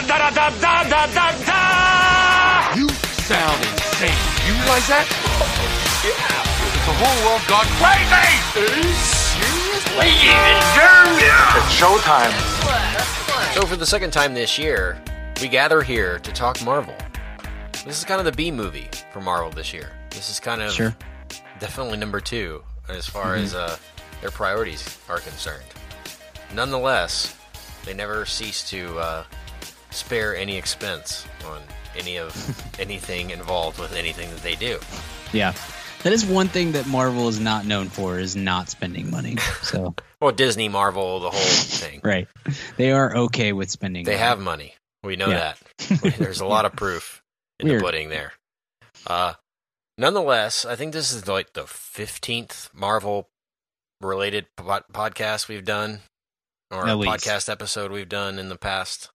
da da da da da da da. You sound insane. You realize that? Yeah. The whole world got crazy. It's showtime. So, for the second time this year, we gather here to talk Marvel. This is kind of the B movie for Marvel this year. This is kind of Sure. definitely number two as far as uh, their priorities are concerned. Nonetheless, they never cease to uh, spare any expense on any of anything involved with anything that they do. Yeah. That is one thing that Marvel is not known for is not spending money. So Well, Disney, Marvel, the whole thing. right. They are okay with spending They money. have money. We know Yeah. that. There's a lot of proof in Weird. the pudding there. Uh, nonetheless, I think this is like the 15th Marvel related pod- podcast we've done, or At least. podcast episode we've done in the past,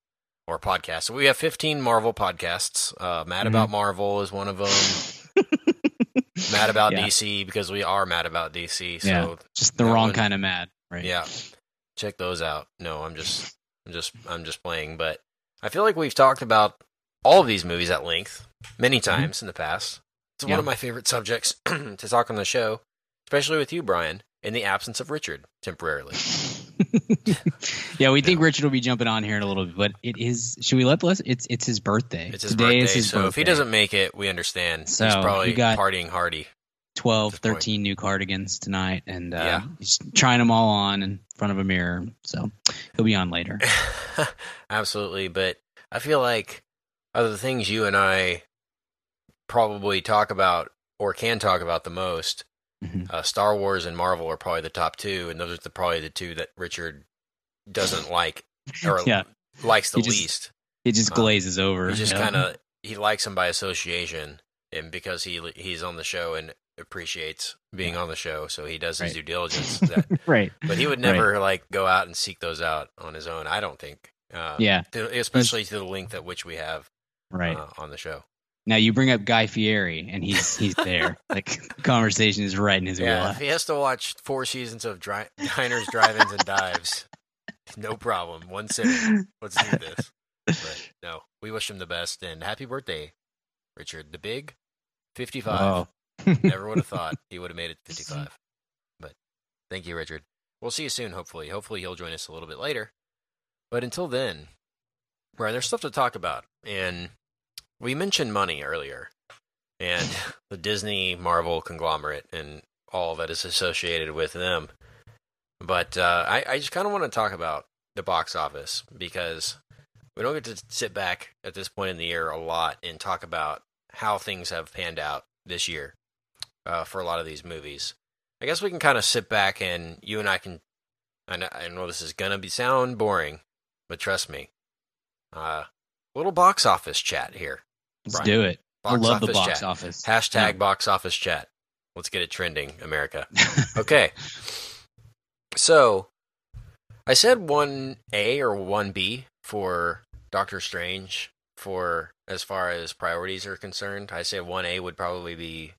or podcasts. So we have 15 Marvel podcasts. Uh, Mad Mm-hmm. About Marvel is one of them. Mad About Yeah. DC because we are mad about DC. So Yeah. Just the wrong one- kind of mad. Right. yeah, check those out. No, I'm just, I'm just, I'm just playing. But I feel like we've talked about all of these movies at length many times in the past. It's one Mm-hmm. Of my favorite subjects to talk on the show, especially with you, Brian, in the absence of Richard temporarily. yeah, we think Richard will be jumping on here in a little bit, but it is. Should we let the It's it's his birthday. It's his Today birthday, is his so if he doesn't make it, we understand. So, He's he probably got- partying hardy. 12, this point. 13 new cardigans tonight, and uh, Yeah. he's trying them all on in front of a mirror. So he'll be on later. Absolutely, but I feel like other the things you and I probably talk about or can talk about the most, Mhm. uh, Star Wars and Marvel are probably the top two, and those are the, probably the two that Richard doesn't like or Yeah. likes the He just- least. He just Uh, glazes over. He just know? kind of he likes them by association, and because he he's on the show and appreciates being on the show, so he does his Right. due diligence. That, right. but he would Right. never like go out and seek those out on his own. I don't think. Uh, Yeah. to- especially to the length at which we have Right. uh, on the show. Now you bring up Guy Fieri, and he's he's there. like the conversation is right in his Yeah, wheelhouse. if he has to watch four seasons of dri- diners, drive-ins, and dives, no problem. One sitting. Let's do this. But no, we wish him the best and happy birthday, Richard. The big, fifty-five. Oh. Never would have thought he would have made it to 55. But thank you, Richard. We'll see you soon, hopefully. Hopefully, he'll join us a little bit later. But until then, Brian, there's stuff to talk about. And we mentioned money earlier and the Disney Marvel conglomerate and all that is associated with them. But uh, I, I just kind of want to talk about the box office because we don't get to sit back at this point in the year a lot and talk about how things have panned out this year uh, for a lot of these movies. I guess we can kind of sit back and you and I can. I know, I know this is gonna be sound boring, but trust me, uh, little box office chat here. Let's Brian. do it. I love the box chat. office. Hashtag Yeah. box office chat. Let's get it trending, America. Okay. So, I said 1A or 1B for Doctor Strange for as far as priorities are concerned. I say 1A would probably be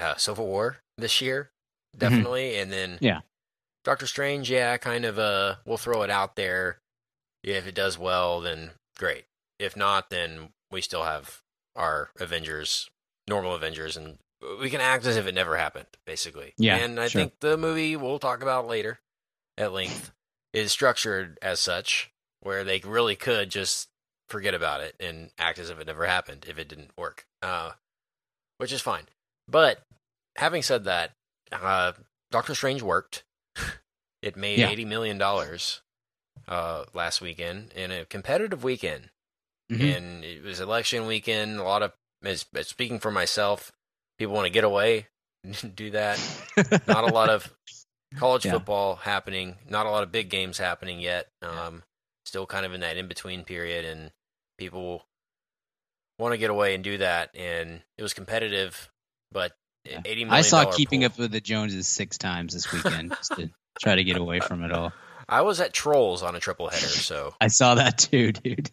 uh, Civil War this year, definitely. And then Mm-hmm. Yeah. Doctor Strange, yeah, kind of uh we'll throw it out there. Yeah, if it does well, then great. If not, then we still have our Avengers, normal Avengers, and we can act as if it never happened, basically. Yeah, And I sure. think the movie we'll talk about later at length is structured as such where they really could just forget about it and act as if it never happened if it didn't work, uh, which is fine. But having said that, uh, Doctor Strange worked. it made Yeah. eighty million dollars uh, last weekend in a competitive weekend, Mhm. and it was election weekend. A lot of speaking for myself, people want to get away, do that. Not a lot of college Yeah. football happening. Not a lot of big games happening yet. Um, still kind of in that in between period, and people want to get away and do that. And it was competitive, but Yeah. eighty million. I saw Keeping pool. Up with the Joneses six times this weekend just to try to get away from it all. I was at Trolls on a triple header, so I saw that too, dude.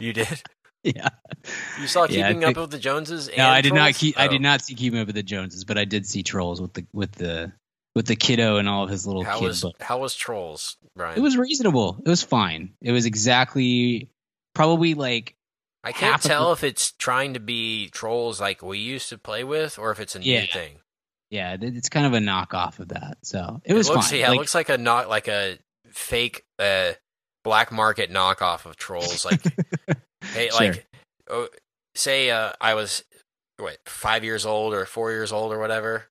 You did. yeah. You saw Yeah, Keeping Up with the Joneses. No, I did not keep. I Oh. did not see Keeping Up with the Joneses, but I did see Trolls with the with the with the kiddo and all of his little How kid was how was Trolls, Brian? It was reasonable. It was fine. It was exactly probably like I can't tell the- if it's trying to be trolls like we used to play with, or if it's a new Yeah. thing. yeah, it's kind of a knockoff of that. So it was looks, fine. Yeah, Like, it looks like a not like a fake uh, black market knockoff of trolls. Like, hey, Sure. like, oh, say uh, I was what five years old or four years old or whatever.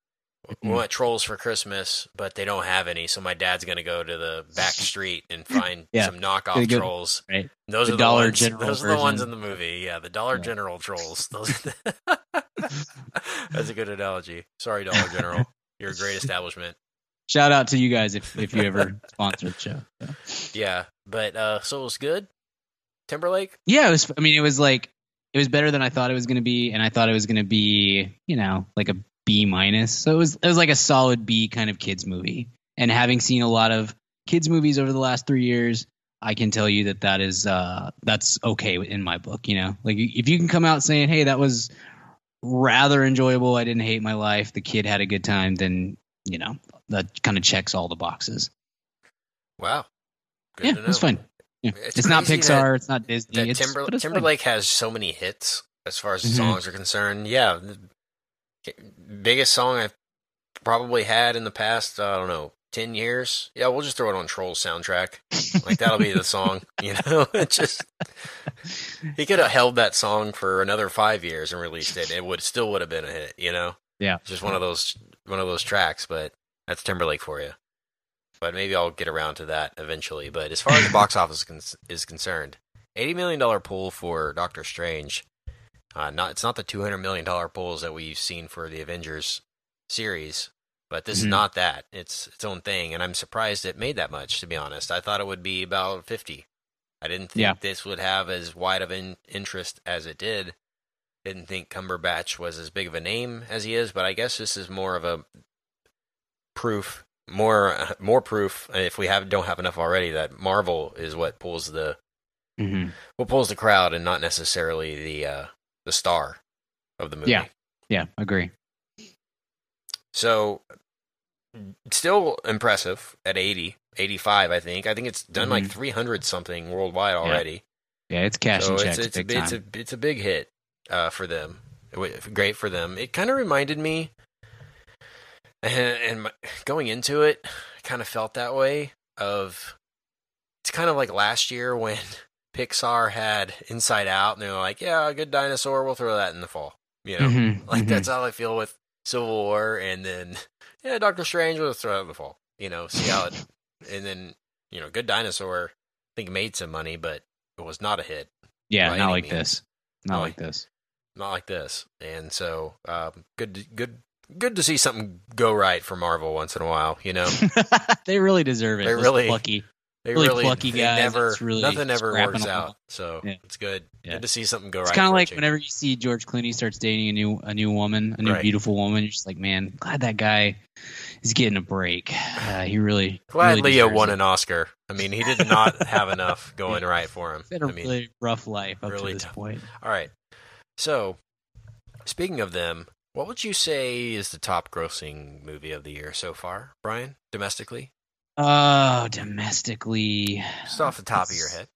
We Mhm. want trolls for Christmas, but they don't have any. So my dad's gonna go to the back street and find Yeah. some knockoff go- trolls. right. Those The are the Dollar ones. General those are the ones in the movie. Yeah, the Dollar Yeah. General trolls. Those are the That's a good analogy. Sorry, Dollar General. You're a great establishment. Shout out to you guys if if you ever sponsor the show. So. Yeah, but uh, so it was good. Timberlake. Yeah, it was. I mean, it was like it was better than I thought it was going to be, and I thought it was going to be, you know, like a B minus. So it was it was like a solid B kind of kids movie. And having seen a lot of kids movies over the last three years, I can tell you that that is uh that's okay in my book. You know, like if you can come out saying, "Hey, that was rather enjoyable. I didn't hate my life. The kid had a good time," then you know that kind of checks all the boxes. Wow. Good yeah, to it was know. fun. Yeah. It's It's, not Pixar. it's not Disney. It's, Timber, it's fun. Timberlake has so many hits as far as Mhm. songs are concerned. Yeah, biggest song I've probably had in the past. I don't know, ten years. Yeah, we'll just throw it on Trolls soundtrack. Like that'll be the song. You know, it just he could have held that song for another five years and released it. It would still would have been a hit. You know. Yeah. It's just one of those one of those tracks, but that's Timberlake for you. But maybe I'll get around to that eventually. But as far as the box office con- is concerned, eighty million dollar pool for Doctor Strange. Uh, not it's not the two hundred million dollar pools that we've seen for the Avengers series, but this is Mhm. not that. It's its own thing, and I'm surprised it made that much. To be honest, I thought it would be about fifty. I didn't think Yeah. this would have as wide of an interest as it did. Didn't think Cumberbatch was as big of a name as he is, but I guess this is more of a proof, more more proof. If we have don't have enough already, that Marvel is what pulls the Mhm. what pulls the crowd, and not necessarily the uh, the star of the movie. Yeah. Yeah, agree. So, still impressive at 80, 85, I think. I think it's done like Mhm. 300 something worldwide already. Yeah, it's cash so and it's checks it's a, big it's a it's a big hit uh, for them. It Great for them. It kind of reminded me, and, and my, going into it, I kind of felt that way. Of it's kind of like last year when Pixar had Inside Out, and they were like, "Yeah, a good dinosaur. We'll throw that in the fall." You know, Mhm, like mhm. that's how I feel with Civil War, and then yeah, Doctor Strange. We'll throw it in the fall. You know, see how it, and then you know, Good Dinosaur. I think made some money, but it was not a hit yeah, not like means. this. Not No. like this. not like this. And so, um, good, good, good to see something go right for Marvel once in a while. You know, they really deserve it. They really- plucky. they Really really, plucky they guys never, really nothing ever works out. So Yeah. it's good. Yeah. Good to see something go It's right. It's kind of like whenever you see George Clooney starts dating a new a new woman, a new Right. beautiful woman, you're just like, man, glad that guy is getting a break. Uh, he really Glad really Leo won it. an Oscar. I mean, he did not have enough going right for him. It's been a I mean, really rough life up really to this tough. point. all right. So, speaking of them, what would you say is the top grossing movie of the year so far, Brian? Domestically, Oh, domestically, just off the top of your head,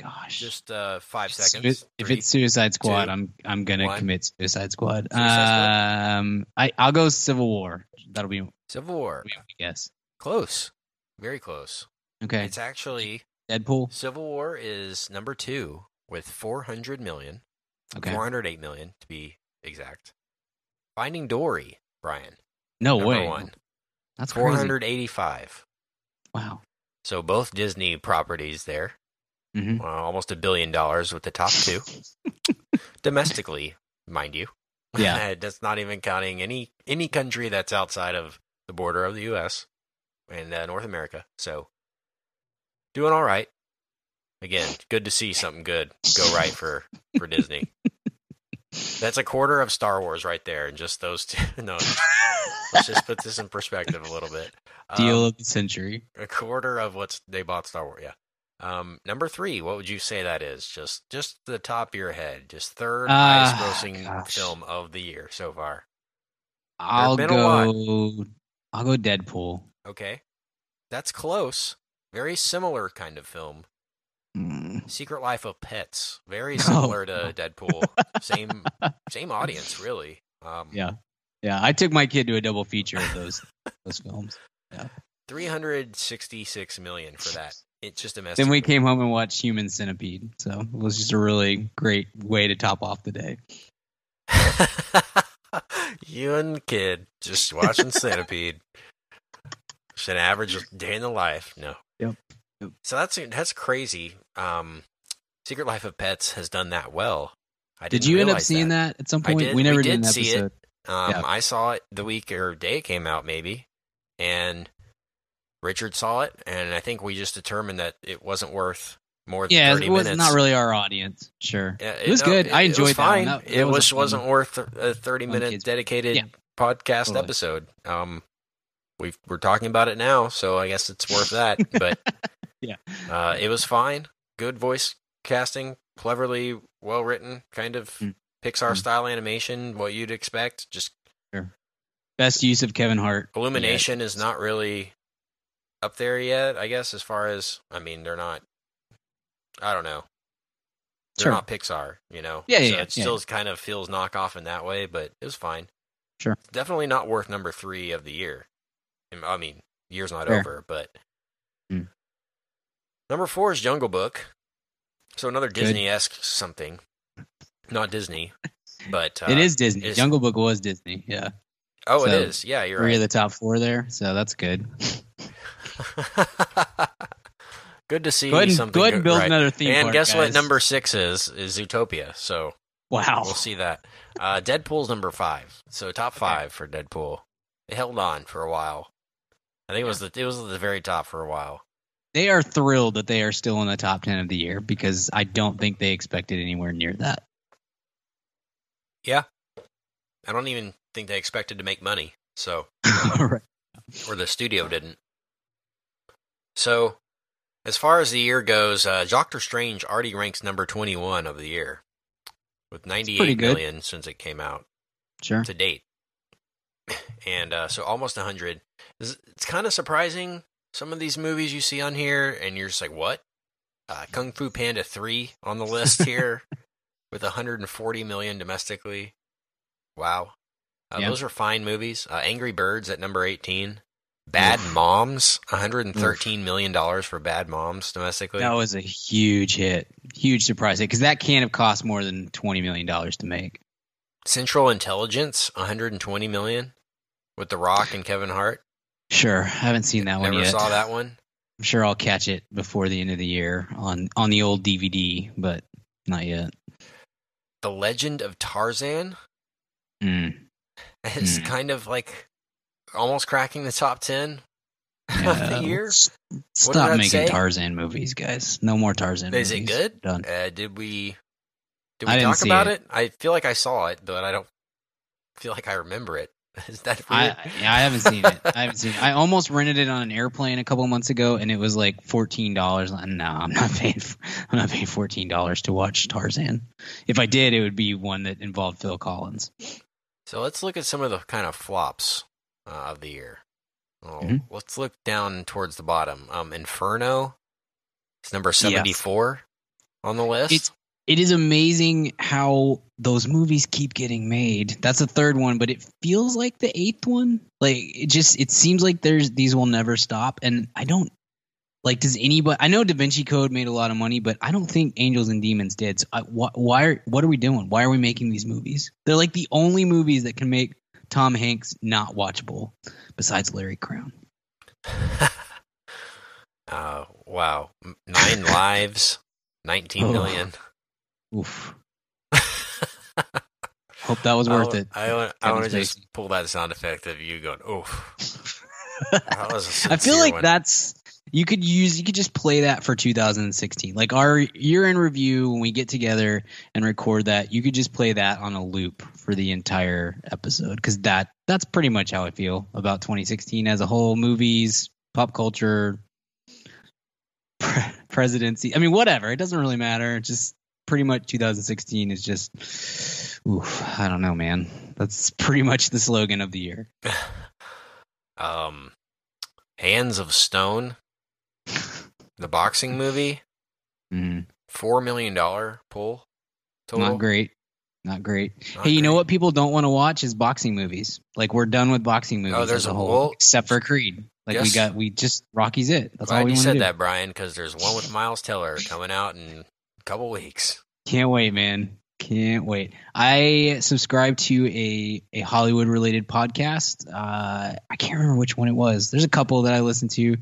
gosh, just uh, five If seconds. If Three. it's Suicide Squad, two, I'm I'm gonna one. commit Suicide Squad. Suicide Um, I I'll go Civil War. That'll be, Civil War, that'll be my guess. close, very close. Okay, It's actually Deadpool. Civil War is number two with 400 million, Okay, 408 million to be exact. Finding Dory, Brian, no number way. one, That's crazy. 485. Wow. So both Disney properties there, hmm uh, almost a billion dollars with the top two domestically, mind you. Yeah. that's not even counting any any country that's outside of the border of the U.S. and uh, North America. So doing all right. Again, good to see something good go right for for Disney. That's a quarter of Star Wars right there, and just those two. No, let's just put this in perspective a little bit. Deal Um, of the century. a quarter of what they bought Star Wars. Yeah. Um, number three, what would you say that is? Just just the top of your head, just third Ah, highest grossing gosh. film of the year so far. I'll go. I'll go Deadpool. Okay, that's close. Very similar kind of film. Mm. Secret Life of Pets. Very Oh. similar to Deadpool. same same audience, really. Um, Yeah. Yeah, I took my kid to a double feature of those those films. three hundred sixty-six million for that. It's just a mess. Then we came home and watched Human Centipede. So it was just a really great way to top off the day. you and the kid just watching Centipede. It's an average day in the life. No. Yep. So that's that's crazy. Um, Secret Life of Pets has done that well. I Did you end up seeing that. at some I point? did. We never We did, did an see it. Um, Yeah. I saw it the week or day it came out, maybe, and Richard saw it, and I think we just determined that it wasn't worth more than Yeah, thirty it was minutes. not really our audience. Sure. Yeah, It was no, good. I it enjoyed was that fine. That- that it was, was wasn't worth a thirty minute kids- dedicated Yeah. podcast Totally. episode. Um, we we're talking about it now, so I guess it's worth that. But Yeah. uh, it was fine. Good voice casting, cleverly well written, kind of Mm. Pixar Mm. style animation, what you'd expect. Just Best use of Kevin Hart. Illumination is not really up there yet, I guess, as far as I mean, they're not I don't know. They're Sure. not Pixar, you know. Yeah, yeah, so yeah, it yeah. still kind of feels knockoff in that way, but it was fine. Sure. Definitely not worth number three of the year. I mean, year's not Fair. over, but Hmm. Number four is Jungle Book. So another Disney esque something. Not Disney. But uh, it is Disney. is- Jungle Book was Disney. Yeah. Oh, so it is. Yeah, you're Three right. of the top four there. So that's good. good to see Go ahead and, something go ahead and good- build right. another theme And park, guess what? Number six is is Zootopia. So Wow. we'll see that. Uh, Deadpool's number five. So top five for Deadpool. It held on for a while. I think it was the it was at the very top for a while. They are thrilled that they are still in the top 10 of the year because I don't think they expected anywhere near that. Yeah. I don't even think they expected to make money. So right. or the studio didn't. So, as far as the year goes, uh, Doctor Strange already ranks number 21 of the year with 98 million good. since it came out Sure. to date. And uh, so almost 100. It's, it's kind of surprising some of these movies you see on here, and you're just like, what? Uh, Kung Fu Panda 3 on the list here with 140 million domestically. Wow. Uh, Yeah. Those are fine movies. Uh, Angry Birds at number 18. Bad Oof. Moms, 113 million dollars for Bad Moms domestically. That was a huge hit. Huge surprise hit because that can't have cost more than $20 million to make. Central Intelligence, 120 million with The Rock and Kevin Hart. Sure. I haven't seen that one Never yet. saw that one. I'm sure I'll catch it before the end of the year on, on the old DVD, but not yet. The Legend of Tarzan Mm. is Hmm. kind of like almost cracking the top 10 of the year. Stop making say? Tarzan movies, guys. No more Tarzan movies. Is it good? Done. Uh, did we did I we didn't talk about it. it? I feel like I saw it, but I don't feel like I remember it. Is that I yeah, I haven't seen it. I haven't seen it. I almost rented it on an airplane a couple months ago, and it was like fourteen dollars. No, I'm not paying. For, I'm not paying fourteen dollars to watch Tarzan. If I did, it would be one that involved Phil Collins. So let's look at some of the kind of flops uh, of the year. Oh, Mhm. Let's look down towards the bottom. Um, Inferno is number 74 on the list. It's it is amazing how those movies keep getting made. That's the third one, but it feels like the eighth one. Like it just it seems like there's these will never stop, and I don't like. Does anybody? I know Da Vinci Code made a lot of money, but I don't think Angels and Demons did. So I, wh- why? Are, what are we doing? Why are we making these movies? They're like the only movies that can make Tom Hanks not watchable, besides Larry Crowne. uh, wow. Nine lives, nineteen million. Oh. Oof. Hope that was worth I, it. I, want, I want to just pull that sound effect of you going, oof. That was a I feel like one. that's you could use you could just play that for 2016. Like our year in review when we get together and record that, you could just play that on a loop for the entire episode cuz that that's pretty much how I feel about 2016 as a whole, movies, pop culture, pre- presidency. I mean whatever, it doesn't really matter. Just pretty much 2016 is just oof, I don't know, man. That's pretty much the slogan of the year. um, Hands of Stone, the boxing movie, Mhm. four million dollar pull total. Not great. Not great. Not hey, you know what people don't want to watch is boxing movies. Like we're done with boxing movies Oh, there's as a whole, whole- except for Creed. Like we got, we just Rocky's it. That's all we you said that, Brian, because there's one with Miles Teller coming out in couple weeks. Can't wait, man. Can't wait. I subscribe to a a Hollywood related podcast. Uh, I can't remember which one it was. There's a couple that I listen to.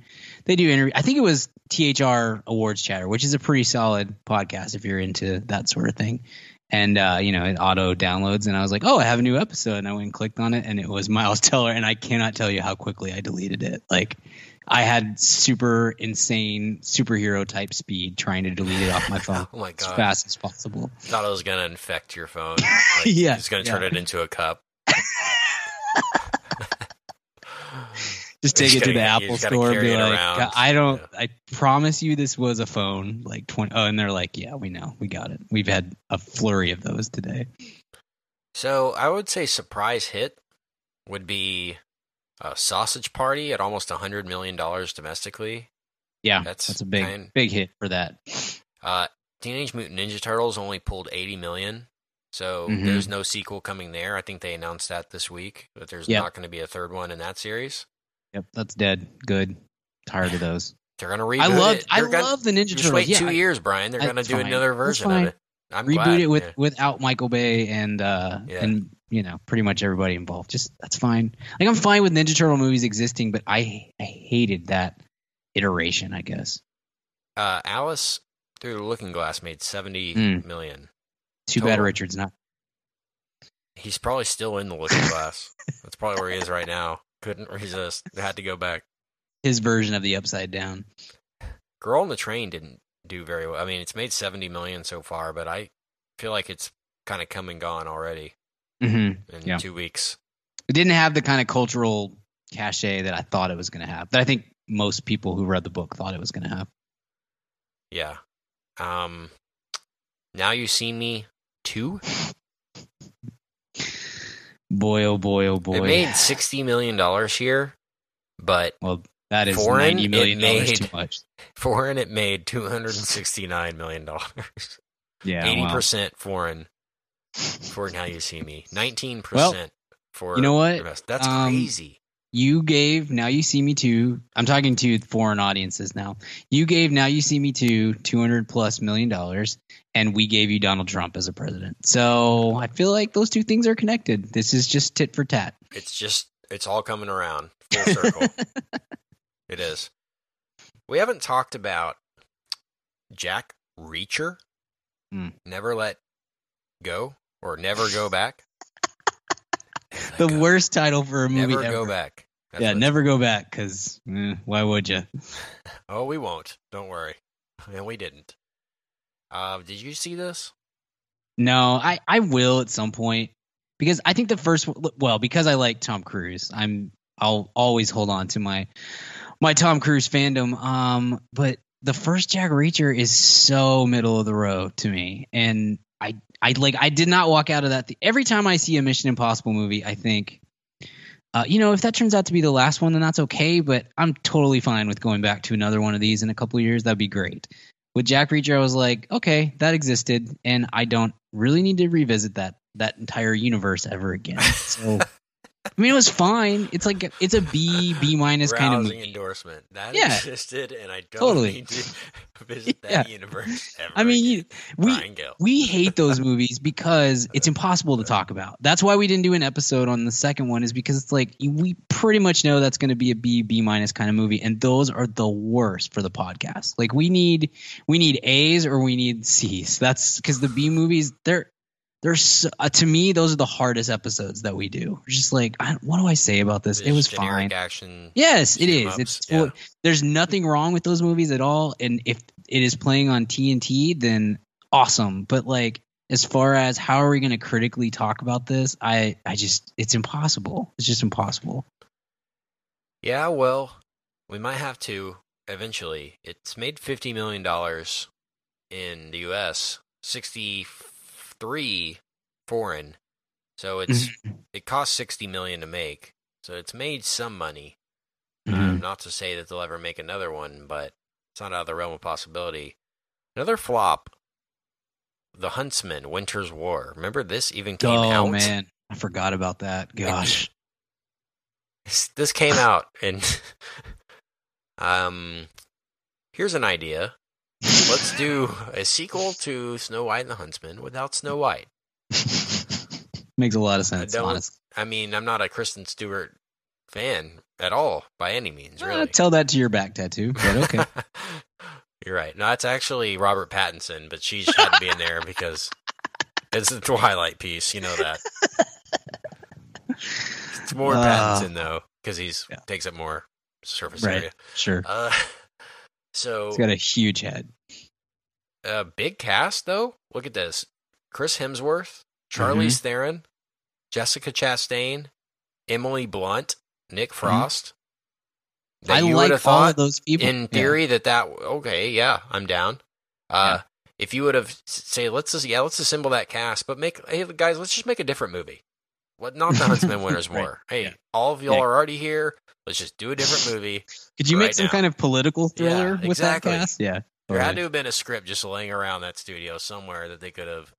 They do interview. I think it was THR Awards Chatter, which is a pretty solid podcast if you're into that sort of thing. And uh, you know, it auto downloads, and I was like, "Oh, I have a new episode." And I went and clicked on it, and it was Miles Teller, and I cannot tell you how quickly I deleted it. Like, I had super insane superhero type speed trying to delete it off my phone Oh my God. as fast as possible. Thought it was gonna infect your phone. Like, Yeah, it's gonna turn yeah. it into a cup. Just take it to the Apple store and be like. I don't, Yeah. I promise you this was a phone. Like 20, oh, and they're like, yeah, we know. We got it. We've had a flurry of those today. So I would say surprise hit would be a Sausage Party at almost a hundred million dollars domestically. Yeah, That's that's, a big, kind- big hit for that. Uh, Teenage Mutant Ninja Turtles only pulled 80 million. So Mhm. there's no sequel coming there. I think they announced that this week, that there's Yep. not going to be a third one in that series. Yep, that's dead. Good. Tired of those. They're going to reboot I love, it. I gonna- love the Ninja Just Turtles. wait yeah, two years, Brian. They're I- going to do fine. another version of it. I'm reboot glad. it with yeah. without Michael Bay and uh Yeah. and you know pretty much everybody involved. Just that's fine. Like I'm fine with Ninja Turtle movies existing, but I I hated that iteration. I guess. Uh, Alice through the Looking Glass made seventy Mm. million. Too bad Richard's not. He's probably still in the Looking Glass. That's probably where he is right now. Couldn't resist. Had to go back. His version of the Upside Down. Girl on the Train didn't do very well. I mean, it's made 70 million so far, but I feel like it's kind of come and gone already Mm-hmm. in Yeah. two weeks. It didn't have the kind of cultural cachet that I thought it was going to have. That I think most people who read the book thought it was going to have. Yeah. Um, now you see me two. Boy, oh boy, oh boy. It made 60 million dollars here, but well, that is Foreign, ninety million it dollars made- too much. foreign it made 269 million dollars. Yeah, 80 well, percent foreign for now you see me. 19 Well, percent for you know what? That's Um, crazy. you gave now you see me too. I'm talking to foreign audiences now. You gave now you see me too 200 plus million dollars, and we gave you Donald Trump as a president. So I feel like those two things are connected. This is just tit for tat. It's just it's all coming around full circle. it is. We haven't talked about Jack Reacher. Hmm. Never let go or never go back. The go. worst title for a movie Never ever. go back. That's yeah, never go back because why would you? Oh, we won't. Don't worry. And we didn't. Uh, did you see this? No, I I will at some point because I think the first well because I like Tom Cruise. I'm I'll always hold on to my my Tom Cruise fandom. Um, but the first Jack Reacher is so middle of the road to me, and I I like I did not walk out of that. The, every time I see a Mission Impossible movie, I think. Uh, you know, if that turns out to be the last one, then that's okay. But I'm totally fine with going back to another one of these in a couple of years. That'd be great. With Jack Reacher, I was like, okay, that existed, and I don't really need to revisit that that entire universe ever again. So, I mean, it was fine. It's like it's a B B minus kind of movie. endorsement. That Yeah. existed, and I don't Totally. need to visit that Yeah. universe ever. I mean, again. we we hate those movies because it's impossible to talk about. That's why we didn't do an episode on the second one is because it's like we pretty much know that's going to be a B B minus kind of movie, and those are the worst for the podcast. Like we need we need A's or we need C's. That's because the B movies they're they're uh, to me those are the hardest episodes that we do. We're just like I, what do I say about this? It was fine. Action. Yes, it is. ups, It's yeah. full- there's nothing wrong with those movies at all, and if it is playing on TNT, then awesome. But like, as far as how are we going to critically talk about this, I I just it's impossible. It's just impossible. Yeah, well, we might have to eventually. It's made fifty million dollars in the U.S., sixty-three foreign. So it's Mm-hmm. it costs sixty million to make. So it's made some money. Mhm. Um, not to say that they'll ever make another one, but it's not out of the realm of possibility. Another flop The Huntsman: Winter's War. Remember this even came oh out. man, I forgot about that. Gosh, this came out, and um, here's an idea. Let's do a sequel to Snow White and the Huntsman without Snow White. makes a lot of sense. don't- I mean, I'm not a Kristen Stewart fan at all by any means, Uh, really. tell that to your back tattoo. But okay, You're right. No, it's actually Robert Pattinson, but she had to be in there because it's the Twilight piece. You know that. It's more Ah. Pattinson though, because he's Yeah. takes up more surface Right. area. sure. Uh, so He's got a huge head. A big cast though. Look at this: Chris Hemsworth, Charlize Mm-hmm. Theron, Jessica Chastain, Emily Blunt, Nick Frost. Mm-hmm. I like all of those people. in Yeah. theory that that okay, yeah, I'm down. Uh, If you would have say let's just yeah let's assemble that cast, but make hey guys let's just make a different movie. What not the Huntsman Winter's Right. War. Hey, Yeah. all of y'all are already here. Let's just do a different movie. Could you make some now. kind of political thriller Yeah, with exactly. that cast? Yeah. There had to have been a script just laying around that studio somewhere that they could have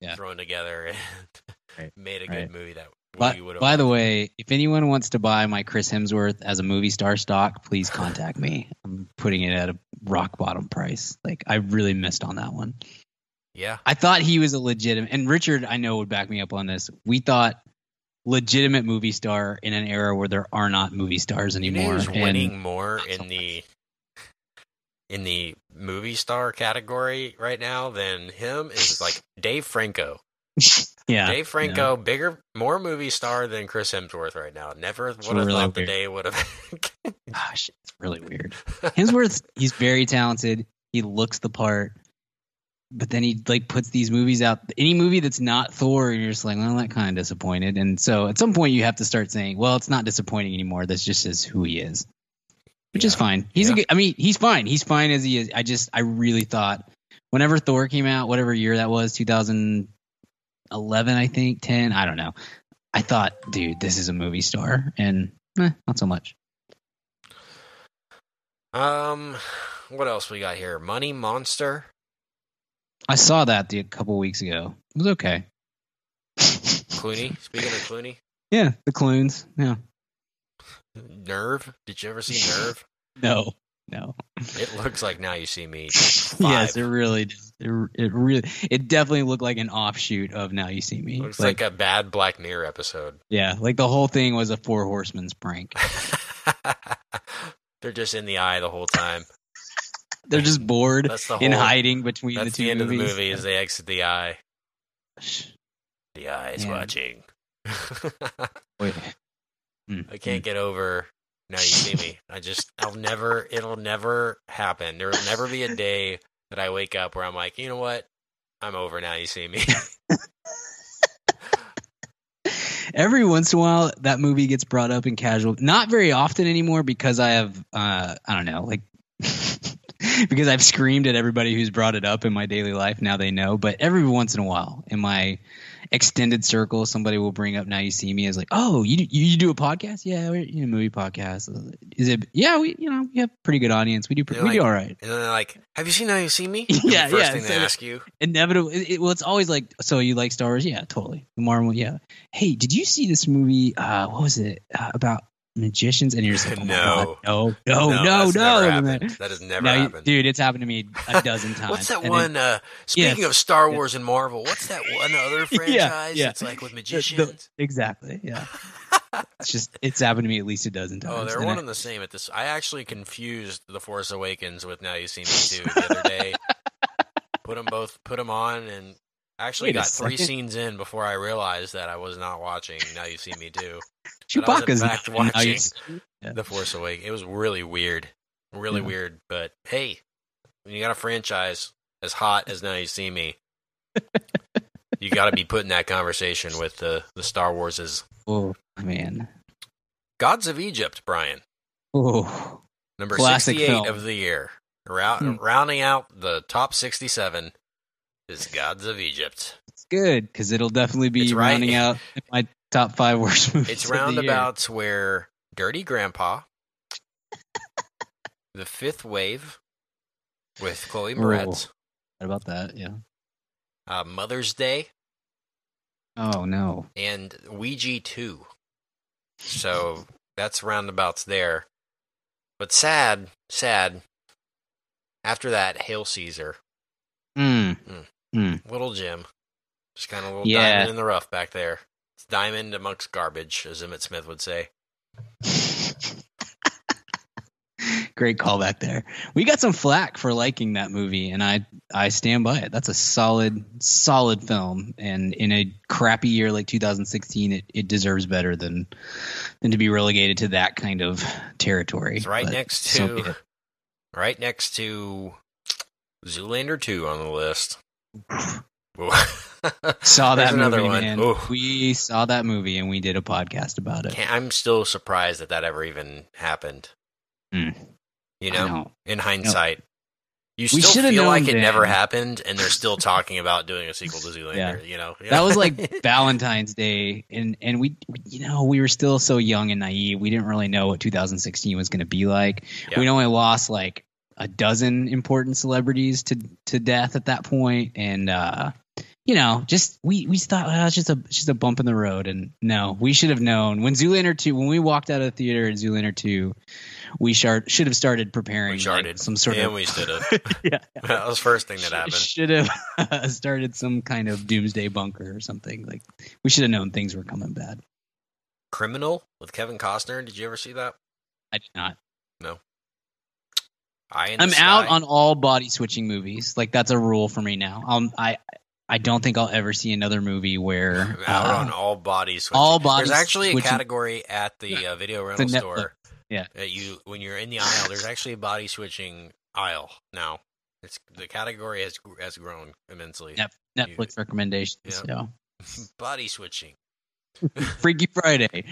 Yeah. thrown together and Right, made a right. good movie that By, we would have. by the way, if anyone wants to buy my Chris Hemsworth as a movie star stock, please contact me. I'm putting it at a rock bottom price. Like I really missed on that one. yeah, I thought he was a legitimate, and Richard, I know would back me up on this. We thought legitimate movie star in an era where there are not movie stars anymore. winning more in the in the movie star category right now than him is like Dave Franco. yeah, Dave Franco, bigger, more movie star than Chris Hemsworth right now. Never would have really thought the day would have. Gosh, it's really weird. Hemsworth, he's very talented. He looks the part, but then he like puts these movies out. Any movie that's not Thor, you're just like, well, that kind of disappointed. And so at some point, you have to start saying, well, it's not disappointing anymore. That's just is who he is, which is fine. He's Yeah. a good. I mean, he's fine. He's fine as he is. I just, I really thought whenever Thor came out, whatever year that was, 2011, I think, 10, I don't know. I thought, dude, this is a movie star, and eh, not so much. um, what else we got here? Money Monster. I saw that the, a couple weeks ago. It was okay. Clooney. Speaking of Clooney, Yeah, the clones. Yeah. Nerve. Did you ever see Nerve? No. No. It looks like now you see me. Yes, it really does. It, it really it definitely looked like an offshoot of Now You See Me. Looks like, a bad Black Mirror episode. yeah, like the whole thing was a Four Horsemen's prank. They're just in the eye the whole time. They're just bored the whole. in hiding between the two the end movies. of the movie. Is they exit the eye. The eye is Man. watching. Mm, I can't get over. Now you see me. I just. I'll never. It'll never happen. There will never be a day that I wake up where I'm like, you know what? I'm over now. You see me. every once in a while that movie gets brought up in casual not very often anymore because i have uh i don't know like because i've screamed at everybody who's brought it up in my daily life now they know but every once in a while in my extended circle somebody will bring up now you see me as like oh you do, you do a podcast yeah we're you know, movie podcast is it yeah we you know we have pretty good audience we do pre- They're we do like- all right And then they're like, "Have you seen Now You See Me?" Yeah, first yeah, thing so they ask you. inevitable. It, it- well, it's always like, so you like Star Wars? Yeah, totally. The Marvel, yeah. Hey, did you see this movie? Uh, what was it uh, about magicians? And you're just like, oh No. God, no, no, no, no, no. That has never Now happened. dude, it's happened to me a dozen times. What's that And one? it- uh, speaking Yes. of Star Wars and Marvel, what's that one other franchise? yeah. It's like with the- magicians. exactly. Yeah. It's just it's happened to me at least a dozen times. oh, they're And one I- and the same at this. I actually confused The Force Awakens with Now You See Me too the other day. put them both, put them on, and actually Wait got three scenes in before I realized that I was not watching Now You See Me but I Chewbacca's fact not Now You watching. Yeah. The Force Awakens. It was really weird, really Yeah. weird. But hey, when you got a franchise as hot as Now You See Me, you got to be put in that conversation with the the Star Warses. Oh man. Gods of Egypt, Brian, Oh, number Classic sixty-eight film. of the year, Hmm. rounding out the top sixty-seven is Gods of Egypt. it's good because it'll definitely be right. rounding out my top five worst movies. It's of the year. roundabouts where Dirty Grandpa, The Fifth Wave, with Chloe. Moretz. What about that? Yeah. uh, Mother's Day, Oh no. and Ouija 2. So that's roundabouts there. But sad, sad. After that, Hail Caesar. Mm. Mm. Mm. Little Jim. Just kind of a little Yeah. diamond in the rough back there. It's diamond amongst garbage, as Emmett Smith would say. Great callback there. We got some flack for liking that movie, and I I stand by it. That's a solid solid film, and in a crappy year like 2016, it, it deserves better than than to be relegated to that kind of territory. It's right But next to it. right next to Zoolander 2 on the list. Saw that movie, one. man. We saw that movie, and we did a podcast about it. Can't- I'm still surprised that that ever even happened. Mm. You know, know. in hindsight, you still feel like it never happened, and they're still talking about doing a sequel to Zoolander. Yeah. You know, that was like Valentine's Day, and and we, you know, we were still so young and naive. We didn't really know what 2016 was going to be like. Yeah. We'd only lost like a dozen important celebrities to to death at that point, and uh, you know, just we we thought well, it's just a it's just a bump in the road, and no, we should have known when Zoolander two when we walked out of the theater in Zoolander two, we shard, should have started preparing like, some sort and of we stood up. yeah. that was the first thing that Sh- happened. Should have started some kind of doomsday bunker or something. Like we should have known things were coming bad. Criminal with Kevin Costner. Did you ever see that? I did not. Eye I'm out on all body switching movies. Like that's a rule for me now. Um, I I don't think I'll ever see another movie where out uh, on all bodies. switching. all body There's actually a category at the uh, video rental store. Yeah. That you when you're in the aisle, there's actually a body switching aisle now. It's the category has has grown immensely. Yep. Netflix recommendations. Yeah. Yeah. Body switching. Freaky Friday,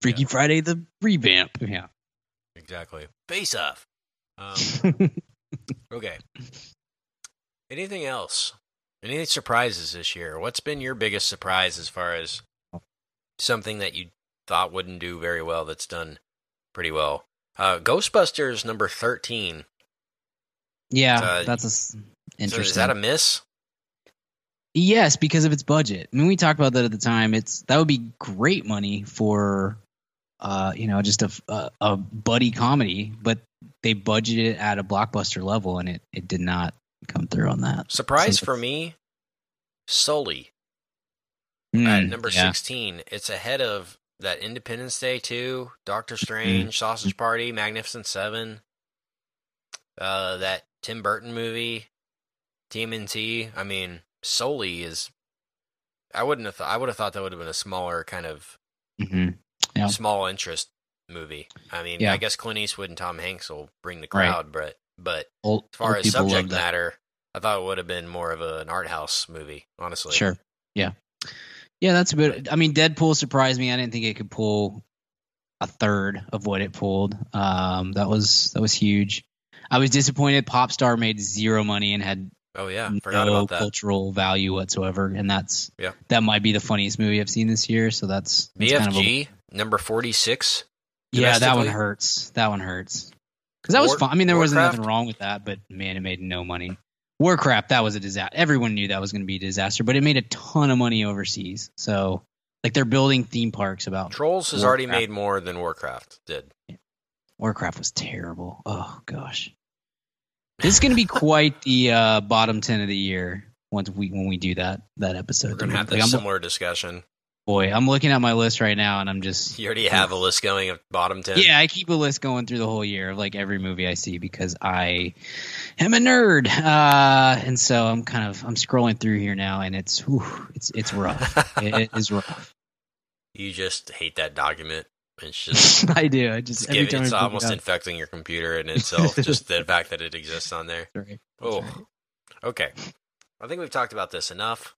Freaky Yeah. Friday the revamp. Yeah. Exactly. Face off. Um, okay. Anything else? Any surprises this year? What's been your biggest surprise as far as something that you thought wouldn't do very well that's done pretty well? Uh, Ghostbusters number 13. yeah, Uh, that's a s- So interesting. is that a miss? Yes, because of its budget. I mean, we talked about that at the time. It's that would be great money for, uh, you know, just a, a a buddy comedy, but they budgeted it at a blockbuster level, and it it did not come through on that. Surprise So- for me, Sully Mm, at number yeah. 16. It's ahead of that Independence Day 2, Doctor Mm-hmm. Strange, Sausage Party, Magnificent Seven, uh, that Tim Burton movie, TMNT. I mean, Sully is. I wouldn't have. Th- I would have thought that would have been a smaller kind of Mhm. Yeah. small interest movie. I mean, Yeah. I guess Clint Eastwood and Tom Hanks will bring the Right. crowd, but but Old, as far as subject matter, I thought it would have been more of a, an art house movie. Honestly, Sure. Yeah. Yeah, that's a bit. I mean, Deadpool surprised me. I didn't think it could pull a third of what it pulled. Um, that was that was huge. I was disappointed. Popstar made zero money and had Oh yeah, forgot no about that. cultural value whatsoever, and that's Yeah. that might be the funniest movie I've seen this year. So that's, that's kind of a, BFG number forty six. Yeah, that one hurts. That one hurts because that was fun. I mean, there wasn't nothing wrong with that, but man, it made no money. Warcraft, that was a disaster. Everyone knew that was going to be a disaster, but it made a ton of money overseas. So, like, they're building theme parks about Trolls has already made more than Warcraft did. Warcraft was terrible. Oh gosh, this is going to be quite the uh, bottom ten of the year once we when we do that that episode. We're gonna have Like, this similar discussion. Boy, I'm looking at my list right now, and I'm just You already have a list going of bottom ten. yeah. I keep a list going through the whole year of like every movie I see because I am a nerd, uh, and so I'm kind of I'm scrolling through here now, and it's whew, it's it's rough. it, it is rough. you just hate that document. It's just I do. I just it's, every giving, time it's pick it almost infecting your computer in itself. just the fact that it exists on there. Sorry. Oh, okay. I think we've talked about this enough.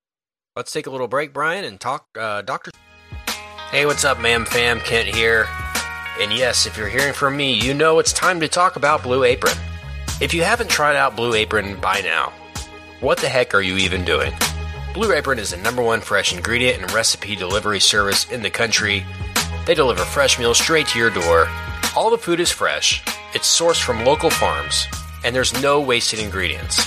Let's take a little break, Brian, and talk uh, Doctor. Hey, what's up, ma'am fam? Kent here. And yes, if you're hearing from me, you know it's time to talk about Blue Apron. If you haven't tried out Blue Apron by now, what the heck are you even doing? Blue Apron is the number one fresh ingredient and recipe delivery service in the country. They deliver fresh meals straight to your door. All the food is fresh, it's sourced from local farms, and there's no wasted ingredients.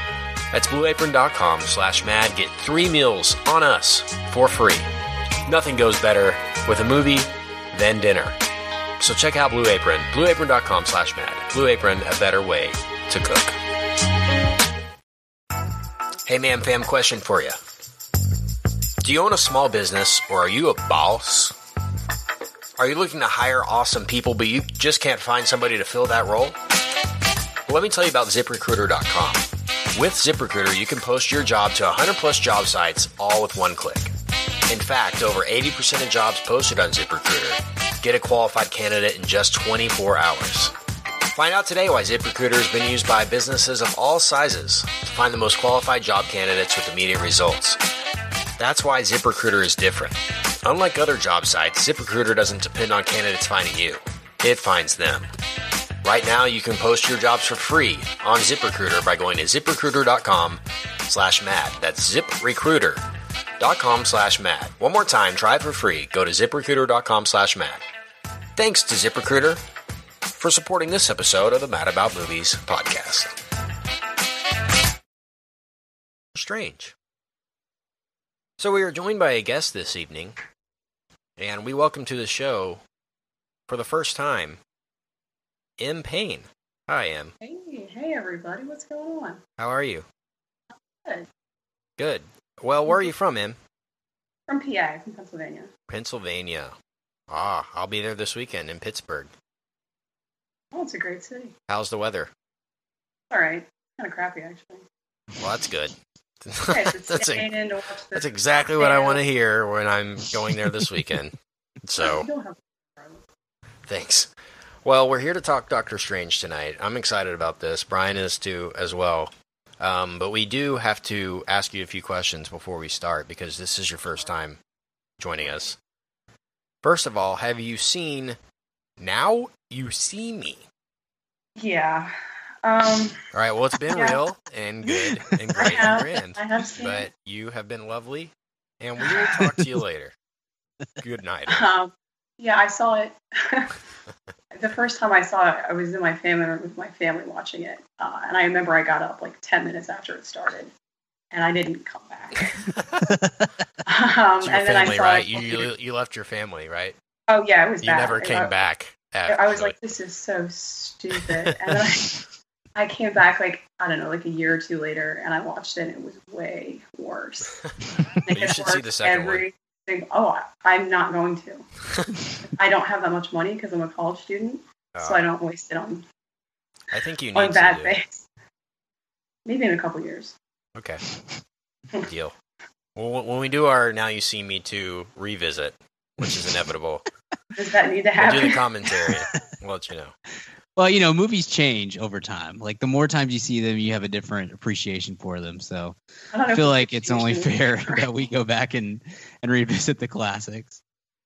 That's blueapron.com slash mad. Get three meals on us for free. Nothing goes better with a movie than dinner. So check out Blue Apron, blueapron.com slash mad. Blue Apron, a better way to cook. Hey man, fam, question for you. Do you own a small business or are you a boss? Are you looking to hire awesome people but you just can't find somebody to fill that role? Well, let me tell you about ziprecruiter.com. With ZipRecruiter, you can post your job to 100 plus job sites all with one click. In fact, over 80% of jobs posted on ZipRecruiter get a qualified candidate in just 24 hours. Find out today why ZipRecruiter has been used by businesses of all sizes to find the most qualified job candidates with immediate results. That's why ZipRecruiter is different. Unlike other job sites, ZipRecruiter doesn't depend on candidates finding you. It finds them. Right now, you can post your jobs for free on ZipRecruiter by going to ziprecruiter.com slash mad. That's ziprecruiter.com slash mad. One more time, try it for free. Go to ziprecruiter.com slash mad. Thanks to ZipRecruiter for supporting this episode of the Mad About Movies podcast. Strange. So we are joined by a guest this evening, and we welcome to the show for the first time M. Payne. Hi, M. Hey, hey, everybody, what's going on? How are you? Good. Good. Well, where are you from, M? From PA, from Pennsylvania. Pennsylvania. Ah, I'll be there this weekend in Pittsburgh. Oh, it's a great city. How's the weather? All right, kind of crappy actually. Well, that's good. That's, a, in to watch the that's exactly what I want to hear when I'm going there this weekend. So, You don't have thanks. Well, we're here to talk Doctor Strange tonight. I'm excited about this. Brian is too, as well. Um, but we do have to ask you a few questions before we start because this is your first time joining us. First of all, have you seen Now You See Me? Yeah. Um, All right, well, it's been Yeah. real and good and great and grand. I have seen But you have been lovely, and we will talk to you later. Good night. Um, yeah, I saw it. the first time I saw it, I was in my family room with my family watching it, uh, and I remember I got up like ten minutes after it started, and I didn't come back. um, It's your and then I family, saw right? it. You, you you left your family, right? oh yeah, it was You bad. never came I- back. I was like, this is so stupid. And then I, I came back like I don't know, like a year or two later, and I watched it, and it was way worse. It you gets should see the second one. Single- Oh, I'm not going to. I don't have that much money because I'm a college student, so Uh, I don't waste it on I think you on need bad to. things. Maybe in a couple years. Okay, deal. Well, when we do our Now You See Me Too revisit, which is inevitable, Does that need to happen? we'll do the commentary. We'll let you know. Well, you know, movies change over time. Like the more times you see them, you have a different appreciation for them. So I, don't know I if feel like it's only fair that we go back and and revisit the classics.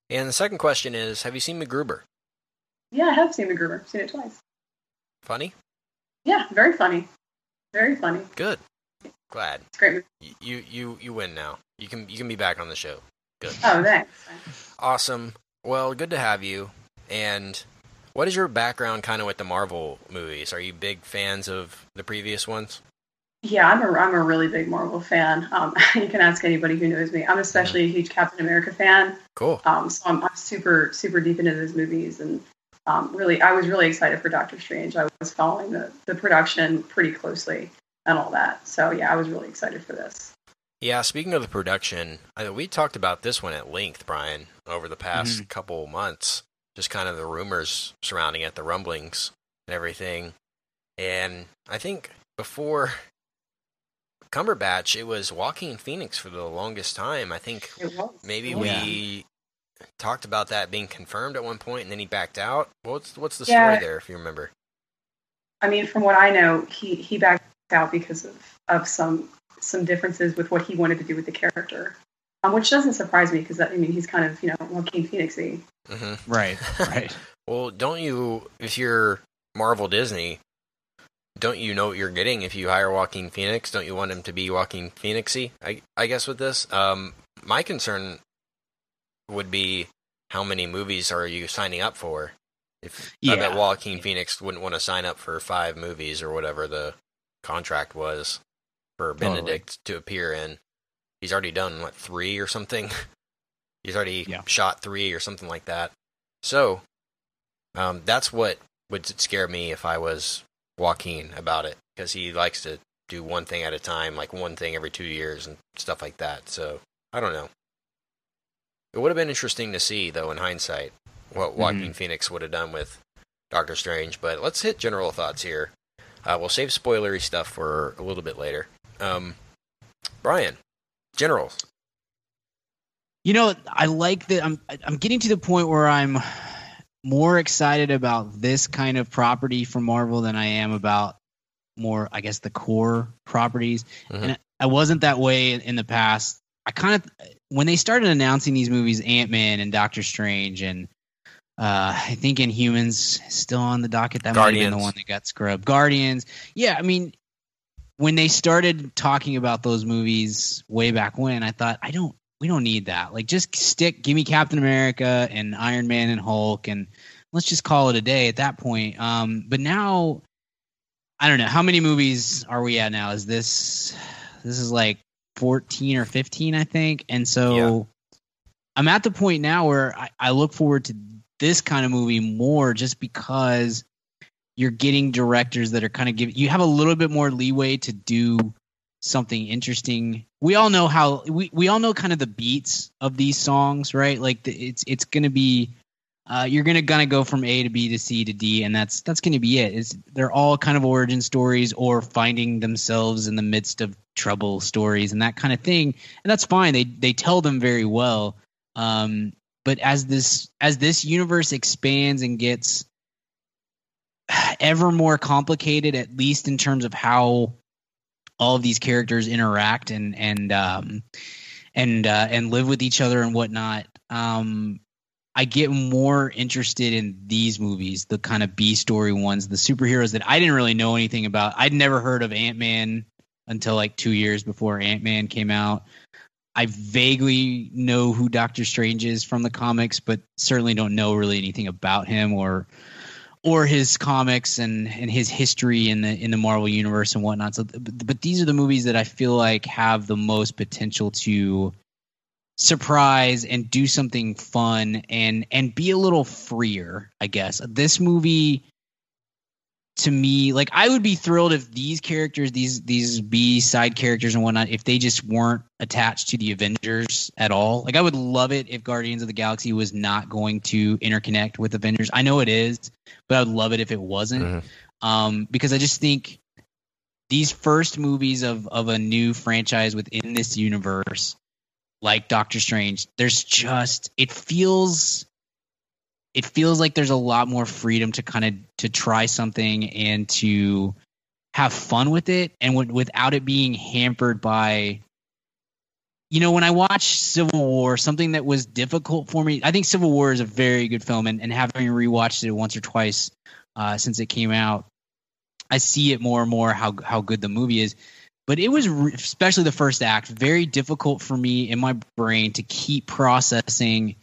And the second question is: Have you seen MacGruber? Yeah, I have seen MacGruber. Seen it twice. Funny? Yeah, very funny. Very funny. Good. Glad It's great movie. You you you win now. You can you can be back on the show. Good. Oh, thanks. Awesome. Well, good to have you. And what is your background kind of with the Marvel movies? Are you big fans of the previous ones? Yeah, I'm a I'm a really big Marvel fan. Um, you can ask anybody who knows me. I'm especially a huge Captain America fan. Cool. Um, so I'm, I'm super super deep into those movies, and um, really I was really excited for Doctor Strange. I was following the the production pretty closely and all that. So yeah, I was really excited for this. Yeah, speaking of the production, I, we talked about this one at length, Brian, over the past couple months. Just kind of the rumors surrounding it, the rumblings and everything. And I think before Cumberbatch, it was Joaquin Phoenix for the longest time. I think maybe oh, Yeah. we talked about that being confirmed at one point, and then he backed out. What's what's the Yeah. story there, if you remember? I mean, from what I know, he he backed out because of of some some differences with what he wanted to do with the character. Um, which doesn't surprise me because I mean he's kind of you know Joaquin Phoenixy. hmm Right, right. Well, don't you, if you're Marvel Disney, don't you know what you're getting if you hire Joaquin Phoenix? Don't you want him to be Joaquin Phoenixy? I, I guess with this, um, my concern would be how many movies are you signing up for? If I bet Yeah. Joaquin Phoenix wouldn't want to sign up for five movies or whatever the contract was for Totally. Benedict to appear in. He's already done what three or something. He's already Yeah. shot three or something like that. So, um, that's what would scare me if I was Joaquin about it because he likes to do one thing at a time, like one thing every two years and stuff like that. So I don't know. It would have been interesting to see, though, in hindsight, what Joaquin Phoenix would have done with Doctor Strange. But let's hit general thoughts here. Uh, we'll save spoilery stuff for a little bit later. Um, Brian, generals. You know, I like that. I'm I'm getting to the point where I'm more excited about this kind of property from Marvel than I am about more, I guess, the core properties. Mhm. And I wasn't that way in, the past. I kind of when they started announcing these movies, Ant Man and Doctor Strange, and uh, I think Inhumans still on the docket. That might have been the one that got scrubbed. Guardians, yeah. I mean, when they started talking about those movies way back when, I thought I don't we don't need that. Like just stick give me Captain America and Iron Man and Hulk and let's just call it a day at that point. Um but now I don't know how many movies are we at now? Is this this is like 14 or 15 I think. And so I'm at the point now where I, I look forward to this kind of movie more just because you're getting directors that are kind of giving you have a little bit more leeway to do something interesting. We all know how we, we all know kind of the beats of these songs, right? Like the, it's it's going to be uh, you're gonna gonna go from A to B to C to D, and that's that's gonna be it. It's they're all kind of origin stories or finding themselves in the midst of trouble stories and that kind of thing, and that's fine. They they tell them very well. Um, but as this as this universe expands and gets ever more complicated, at least in terms of how all of these characters interact and and um, and uh, and live with each other and whatnot. Um, I get more interested in these movies, the kind of B story ones, the superheroes that I didn't really know anything about. I'd never heard of Ant Man until like two years before Ant Man came out. I vaguely know who Doctor Strange is from the comics, but certainly don't know really anything about him or or his comics and and his history in the in the Marvel universe and whatnot. So, but, these are the movies that I feel like have the most potential to surprise and do something fun and and be a little freer. I guess this movie to me like i would be thrilled if these characters these these b side characters and whatnot if they just weren't attached to the avengers at all. Like i would love it if guardians of the galaxy was not going to interconnect with avengers. I know it is but i would love it if it wasn't. Mhm. um because i just think these first movies of of a new franchise within this universe like doctor strange there's just it feels it feels like there's a lot more freedom to kind of to try something and to have fun with it. And w- without it being hampered by you know when i watch civil war something that was difficult for me i think civil war is a very good film and, and having rewatched it once or twice uh, since it came out i see it more and more how how good the movie is. But it was re- especially the first act very difficult for me in my brain to keep processing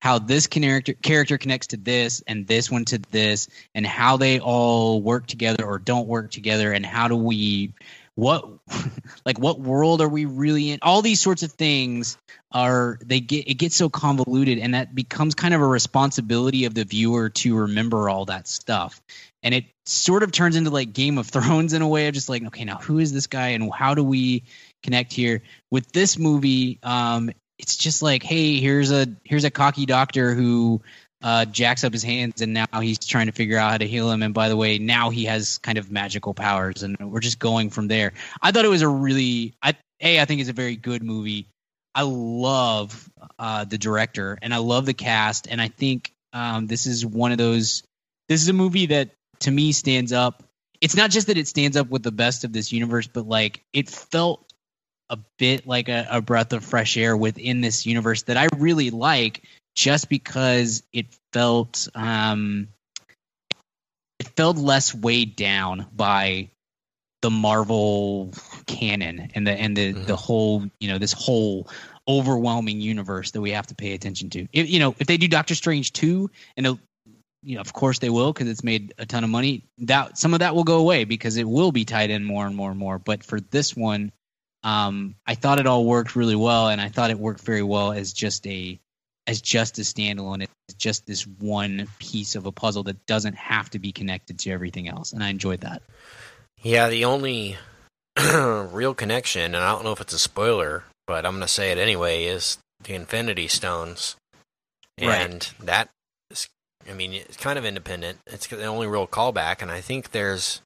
how this character character connects to this and this one to this and how they all work together or don't work together and how do we what like what world are we really in? All these sorts of things are they get it gets so convoluted and that becomes kind of a responsibility of the viewer to remember all that stuff. And it sort of turns into like game of thrones in a way of just like okay now who is this guy and how do we connect here? With this movie um it's just like hey here's a here's a cocky doctor who uh, jacks up his hands and now he's trying to figure out how to heal him. And by the way now he has kind of magical powers and we're just going from there. I thought it was a really i a i think it's a very good movie. I love uh, the director and i love the cast. And i think um, this is one of those this is a movie that to me stands up it's not just that it stands up with the best of this universe but like it felt a bit like a, a breath of fresh air within this universe that I really like, just because it felt um, it felt less weighed down by the Marvel canon and the and the Mhm. the whole you know this whole overwhelming universe that we have to pay attention to. If, you know, if they do Doctor Strange two, and it'll- you know, of course they will because it's made a ton of money. That some of that will go away because it will be tied in more and more and more. But for this one, um, I thought it all worked really well, and I thought it worked very well as just a as just a standalone. It's just this one piece of a puzzle that doesn't have to be connected to everything else, and I enjoyed that. Yeah, the only real connection, and I don't know if it's a spoiler, but I'm going to say it anyway, is the Infinity Stones. Right. And that is, I mean, it's kind of independent. It's the only real callback, and I think there's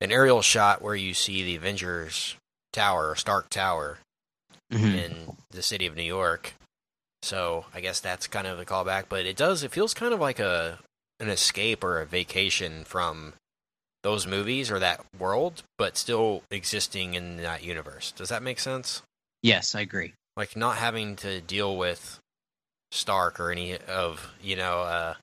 an aerial shot where you see the Avengers Tower, or Stark Tower, in the city of New York. So I guess that's kind of a callback, but it does. It feels kind of like a an escape or a vacation from those movies or that world, but still existing in that universe. Does that make sense? Yes, I agree. Like not having to deal with Stark or any of you know uh,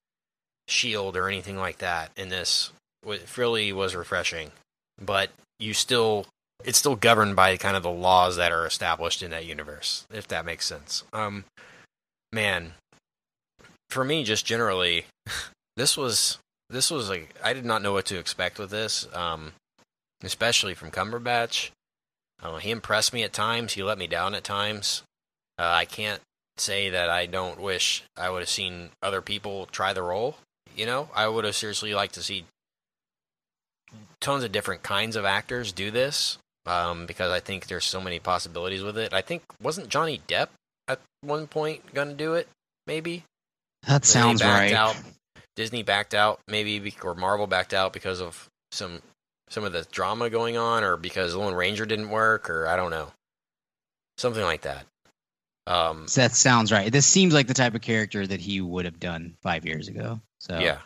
Shield or anything like that in this. It really was refreshing, but you still it's still governed by kind of the laws that are established in that universe, if that makes sense. Um, man, for me, just generally, this was this was like I did not know what to expect with this, um, especially from Cumberbatch. Uh, he impressed me at times. He let me down at times. Uh, I can't say that I don't wish I would have seen other people try the role. You know, I would have seriously liked to see tons of different kinds of actors do this um, because I think there's so many possibilities with it. I think wasn't Johnny Depp at one point going to do it? Maybe That sounds right. Out. Disney backed out, maybe, or Marvel backed out because of some some of the drama going on, or because Lone Ranger didn't work, or I don't know, something like that. Um, That sounds right. This seems like the type of character that he would have done five years ago. So Yeah.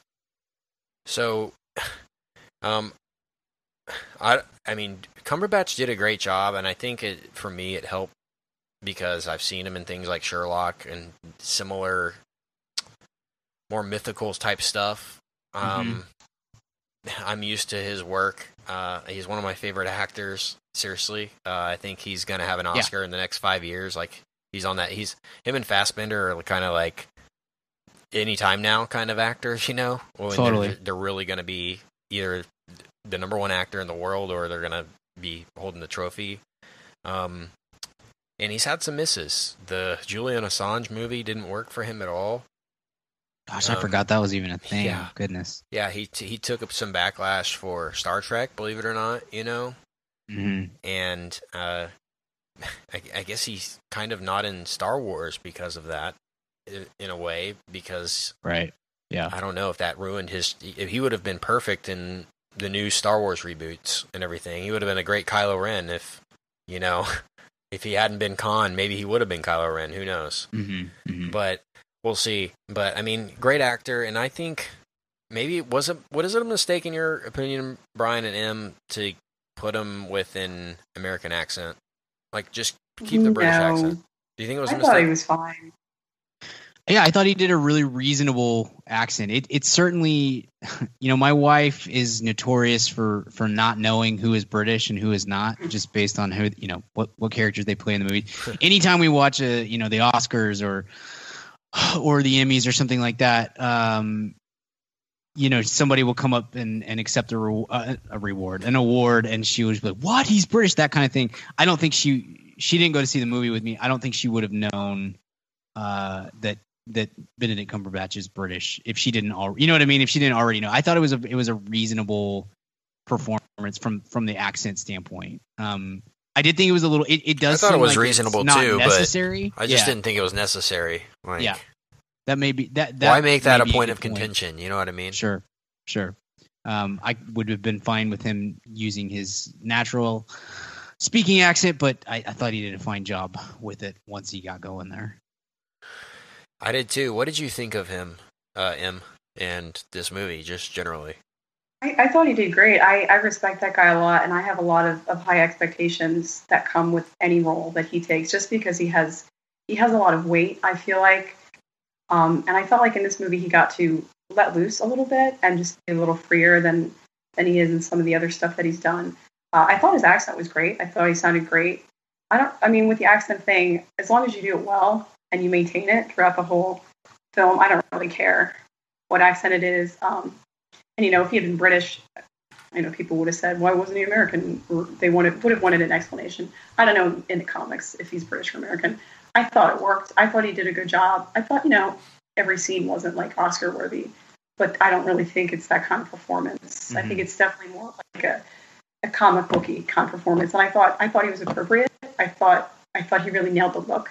So, um, I I mean Cumberbatch did a great job, and I think it for me it helped because I've seen him in things like Sherlock and similar, more mythical type stuff. Um, I'm used to his work. Uh, he's one of my favorite actors. Seriously, uh, I think he's gonna have an Oscar in the next five years. Like he's on that. He's him and Fassbender are kind of like anytime now kind of actors, you know. When Totally. They're, they're really going to be either the number one actor in the world or they're going to be holding the trophy. Um, and he's had some misses. The Julian Assange movie didn't work for him at all. Gosh, I Um, forgot that was even a thing. yeah. Goodness. Yeah, he t- he took up some backlash for Star Trek, believe it or not, you know. hmm And uh, I, I guess he's kind of not in Star Wars because of that, i- in a way, because Right. Yeah. I don't know if that ruined his. If he would have been perfect in the new Star Wars reboots and everything, he would have been a great Kylo Ren. If you know, if he hadn't been Khan, maybe he would have been Kylo Ren. Who knows? hmm hmm But we'll see. But I mean, great actor, and I think maybe it was it. What is it a mistake in your opinion, Brian and M, to put him with an American accent? Like just keep the British No. accent. Do you think it was a I thought he was fine. Yeah, I thought he did a really reasonable accent. It it's certainly, you know, my wife is notorious for for not knowing who is British and who is not, just based on who you know what what characters they play in the movie. Anytime we watch a you know the Oscars or or the Emmys or something like that, um, you know, somebody will come up and, and accept a, re- uh, a reward, an award, and she was like, "What? He's British?" That kind of thing. I don't think she she didn't go to see the movie with me. I don't think she would have known uh, that that Benedict Cumberbatch is British if she didn't already. You know what I mean? If she didn't already know, I thought it was a it was a reasonable performance from from the accent standpoint. Um, I did think it was a little. It, it does. I thought it was like reasonable, too, but Necessary. I just Yeah, didn't think it was necessary. Like, Yeah. That may be that. that why make that a point good of contention? You know what I mean? Sure, sure. Um, I would have been fine with him using his natural speaking accent, but I, I thought he did a fine job with it once he got going there. I did too. What did you think of him, uh, M, and this movie, just generally? I, I thought he did great. I, I respect that guy a lot, and I have a lot of, of high expectations that come with any role that he takes, just because he has he has a lot of weight. I feel like, um, and I felt like in this movie he got to let loose a little bit and just be a little freer than than he is in some of the other stuff that he's done. Uh, I thought his accent was great. I thought he sounded great. I don't. I mean, with the accent thing, as long as you do it well and you maintain it throughout the whole film, I don't really care what accent it is. Um, and you know, if he had been British, you know people would have said, "Why wasn't he American?" Or they wanted would have wanted an explanation. I don't know in the comics if he's British or American. I thought it worked. I thought he did a good job. I thought you know every scene wasn't like Oscar worthy, but I don't really think it's that kind of performance. Mm-hmm. I think it's definitely more like a a comic booky kind of performance. And I thought I thought he was appropriate. I thought I thought he really nailed the look.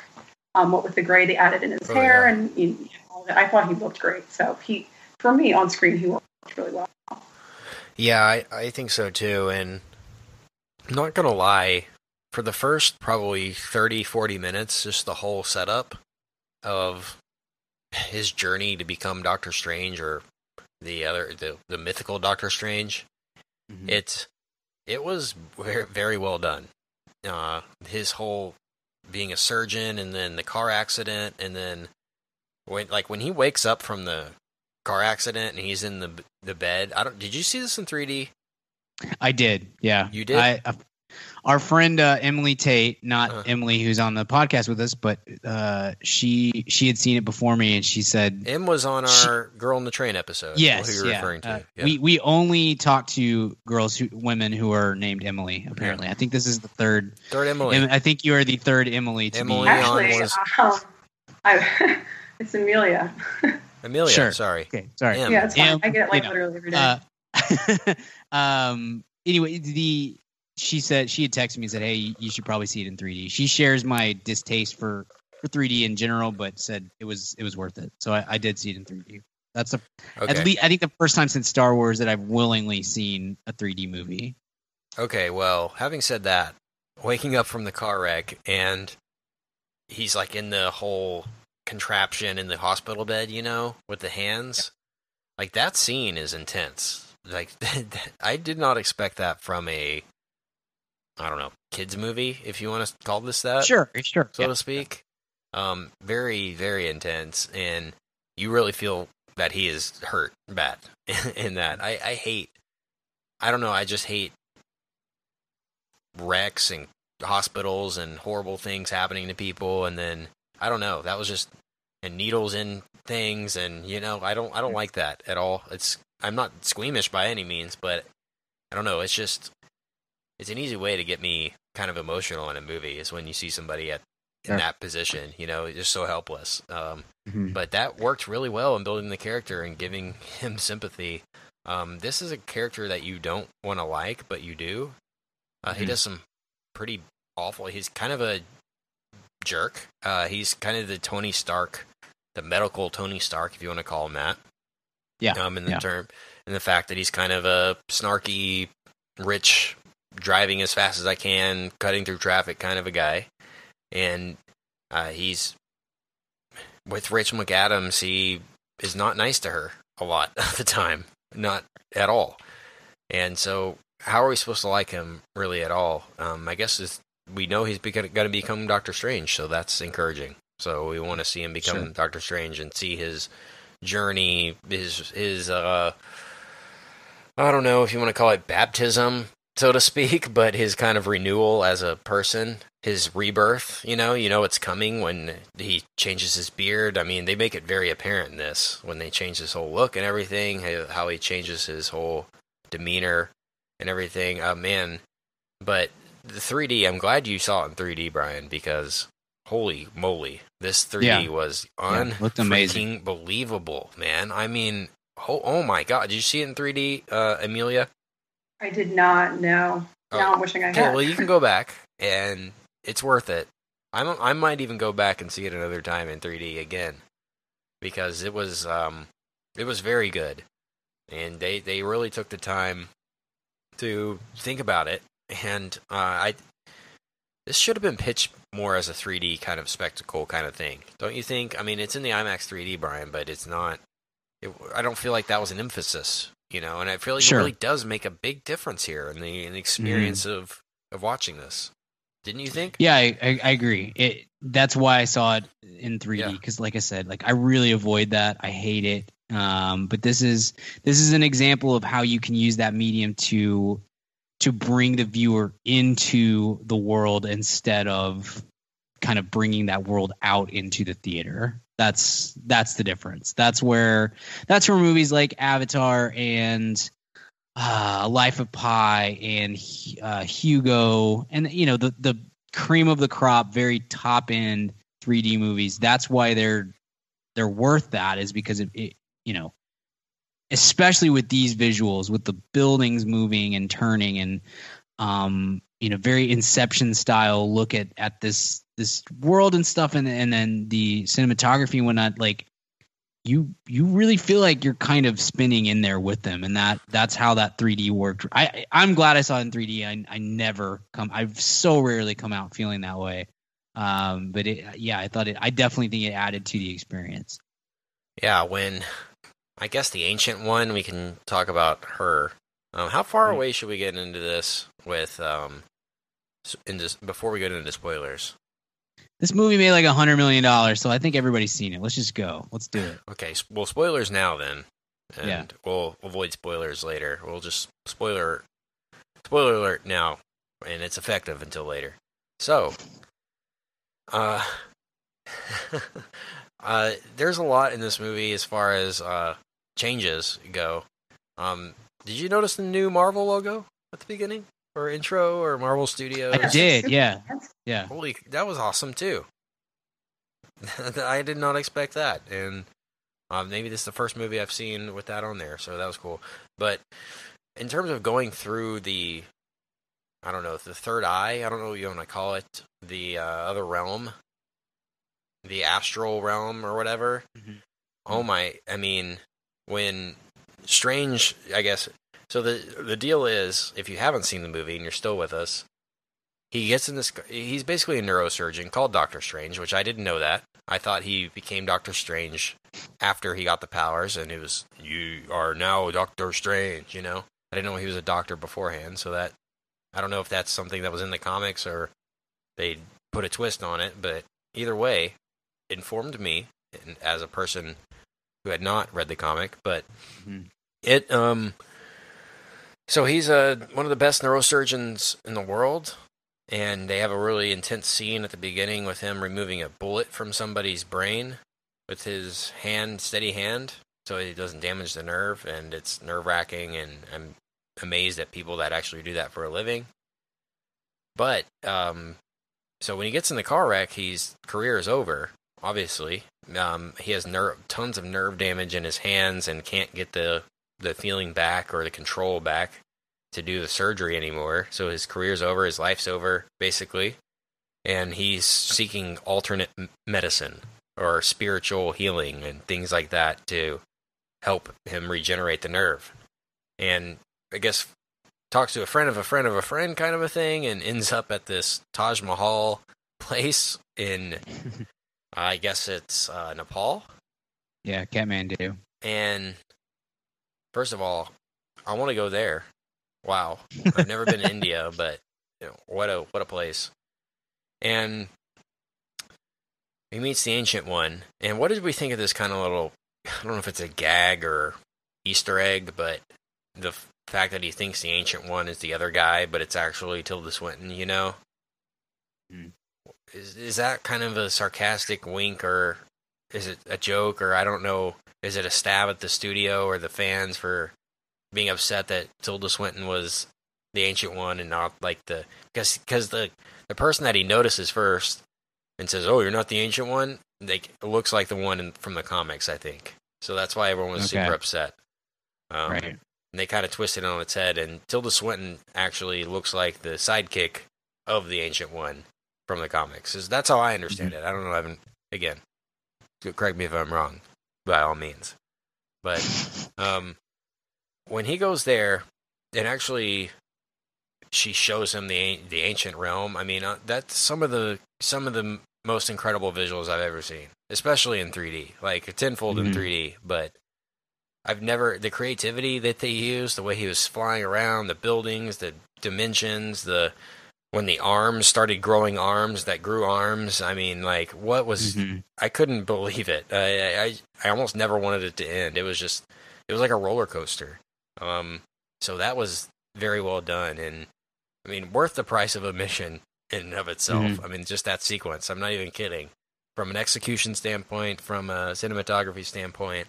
Um, what with the gray they added in his oh, hair, yeah. and you know, I thought he looked great. So he, for me, on screen, he worked really well. Yeah, I, I think so too. And I'm not going to lie, for the first probably 30, 40 minutes, just the whole setup of his journey to become Doctor Strange or the other, the, the mythical Doctor Strange, mm-hmm. it's, it was very, very well done. Uh, his whole being a surgeon and then the car accident and then when like when he wakes up from the car accident and he's in the the bed. I don't. Did you see this in 3D? I did. Yeah, you did. I, uh, our friend uh, Emily Tate, not uh-huh. Emily who's on the podcast with us, but uh, she she had seen it before me, and she said Em was on our she, "Girl in the Train" episode. Yes, who you're yeah. referring to. Uh, yeah. We we only talk to girls who women who are named Emily. Apparently, yeah. I think this is the third third Emily. I think you are the third Emily. To Emily be. Actually, was... um, I, it's Amelia. Amelia, sure. sorry. Okay, sorry. M. Yeah, it's fine. M, I get it like you know, literally every day. Uh, um. Anyway, the she said she had texted me and said, "Hey, you should probably see it in 3D." She shares my distaste for for 3D in general, but said it was it was worth it. So I, I did see it in 3D. That's a okay. at least I think the first time since Star Wars that I've willingly seen a 3D movie. Okay, well, having said that, waking up from the car wreck and he's like in the whole contraption in the hospital bed, you know, with the hands. Yeah. Like that scene is intense. Like I did not expect that from a I don't know, kids movie if you want to call this that. Sure, sure. So yeah. to speak. Um very very intense and you really feel that he is hurt bad in that. I I hate I don't know, I just hate wrecks and hospitals and horrible things happening to people and then I don't know. That was just and needles in things, and you know, I don't I don't like that at all. It's I'm not squeamish by any means, but I don't know. It's just it's an easy way to get me kind of emotional in a movie is when you see somebody at in yeah. that position. You know, just so helpless. Um, mm-hmm. But that worked really well in building the character and giving him sympathy. Um, this is a character that you don't want to like, but you do. Uh, mm-hmm. He does some pretty awful. He's kind of a jerk. Uh, he's kind of the Tony Stark, the medical Tony Stark, if you want to call him that. Yeah. Um, in the yeah. term, in the fact that he's kind of a snarky, rich, driving as fast as I can, cutting through traffic kind of a guy, and uh, he's with Rachel McAdams. He is not nice to her a lot of the time, not at all. And so, how are we supposed to like him really at all? Um, I guess we know he's going to become Doctor Strange, so that's encouraging. So we want to see him become sure. Doctor Strange and see his journey, his his uh, I don't know if you want to call it baptism, so to speak, but his kind of renewal as a person, his rebirth. You know, you know it's coming when he changes his beard. I mean, they make it very apparent in this when they change his whole look and everything, how he changes his whole demeanor and everything. Uh, man, but the 3D. I'm glad you saw it in 3D, Brian, because holy moly, this 3D yeah. was unfreaking yeah, believable, man. I mean, oh, oh, my god, did you see it in 3D, uh, Amelia? I did not. know. Oh. Now I'm wishing I had. Well, you can go back, and it's worth it. I'm, I might even go back and see it another time in 3D again because it was um, it was very good, and they they really took the time to think about it and uh, I this should have been pitched more as a 3D kind of spectacle kind of thing, don't you think? I mean, it's in the IMAX 3D, Brian, but it's not. It, I don't feel like that was an emphasis you know, and I feel like Sure. it really does make a big difference here in the, in the experience Mm-hmm. of of watching this. Didn't you think? Yeah, I, I, I agree. It that's why I saw it in 3D Yeah. because, like I said, like I really avoid that. I hate it. Um, but this is this is an example of how you can use that medium to to bring the viewer into the world instead of kind of bringing that world out into the theater. That's that's the difference. That's where that's where movies like Avatar and uh, Life of Pi and uh, Hugo and you know the the cream of the crop, very top end 3D movies. That's why they're they're worth that is because it, it you know especially with these visuals with the buildings moving and turning and um you know very inception style look at at this this world and stuff and and then the cinematography and whatnot like you you really feel like you're kind of spinning in there with them and that that's how that 3d worked. I i'm glad i saw it in 3d i, I never come i've so rarely come out feeling that way. Um but it yeah i thought it i definitely think it added to the experience. Yeah, when I guess the ancient one, we can talk about her. Um, how far away should we get into this with um, into, before we get into spoilers? This movie made like a hundred million dollars so i think everybody's seen it let's just go let's do it Okay, well, spoilers now then, and Yeah. we'll avoid spoilers later. We'll just spoiler spoiler alert now, and it's effective until later. So, uh, uh, there's a lot in this movie as far as uh changes go. Um, did you notice the new Marvel logo at the beginning or intro or Marvel Studios? I did yeah yeah Holy, that was awesome too. I did not expect that, and um, maybe this is the first movie I've seen with that on there, so that was cool. But in terms of going through the, I don't know, the third eye, I don't know what you want to call it, the uh, other realm, the astral realm or whatever. Mhm. Oh my! I mean, when Strange, I guess. So the the deal is, if you haven't seen the movie and you're still with us, he gets in this. He's basically a neurosurgeon called Doctor Strange, which I didn't know that. I thought he became Doctor Strange after he got the powers, and it was you are now Doctor Strange. You know, I didn't know he was a doctor beforehand, so that I don't know if that's something that was in the comics or they put a twist on it. But either way, informed me as a person who had not read the comic, but Mhm. it um. So he's a one of the best neurosurgeons in the world and they have a really intense scene at the beginning with him removing a bullet from somebody's brain with his hand, steady hand, so he doesn't damage the nerve. And it's nerve wracking, and I'm amazed at people that actually do that for a living. But um, so when he gets in the car wreck, his career is over. Obviously, um, he has tons of nerve damage in his hands and can't get the the feeling back or the control back to do the surgery anymore. So his career's over, his life's over, basically. And he's seeking alternate m- medicine or spiritual healing and things like that to help him regenerate the nerve. And I guess talks to a friend of a friend of a friend kind of a thing and ends up at this Taj Mahal place in, I guess it's uh, Nepal. yeah Kathmandu And first of all, I want to go there. Wow, I've never been to India, but you know, what a what a place. And he meets the ancient one. And what did we think of this kind of little? I don't know if it's a gag or Easter egg, but the f- fact that he thinks the ancient one is the other guy, but it's actually Tilda Swinton. You know, Hmm. is is that kind of a sarcastic wink or is it a joke or I don't know? Is it a stab at the studio or the fans for being upset that Tilda Swinton was the ancient one and not like the because because the the person that he notices first and says, "Oh, you're not the ancient one," like it looks like the one in, from the comics, I think. So that's why everyone was Okay. super upset. Um, right and they kind of twisted it on its head, and Tilda Swinton actually looks like the sidekick of the Ancient One from the comics. Is that's how I understand it. I don't know. I haven't again. Correct me if I'm wrong, by all means. But um, when he goes there, and actually, she shows him the the ancient realm. I mean, uh, that's some of the some of the most incredible visuals I've ever seen, especially in 3D. Like tenfold in Mhm. 3D, but I've never the creativity that they used, the way he was flying around, the buildings, the dimensions, the when the arms started growing arms that grew arms. I mean, like what was Mhm. I couldn't believe it. I, I I almost never wanted it to end. It was just it was like a roller coaster. Um, so that was very well done, and I mean worth the price of admission in and of itself. Mhm. I mean just that sequence. I'm not even kidding. From an execution standpoint, from a cinematography standpoint,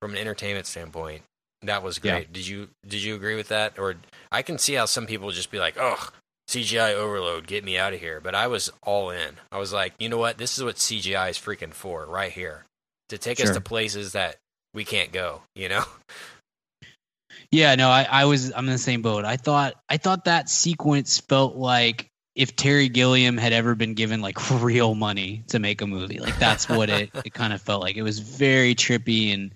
from an entertainment standpoint, that was Yeah. great. Did you did you agree with that? Or I can see how some people just be like, "Oh, CGI overload, get me out of here." But I was all in. I was like, you know what? This is what CGI is freaking for, right here, to take us to places that we can't go. You know? Yeah, no, I, I was I'm in the same boat. I thought I thought that sequence felt like if Terry Gilliam had ever been given like real money to make a movie. Like that's what it it kind of felt like. It was very trippy and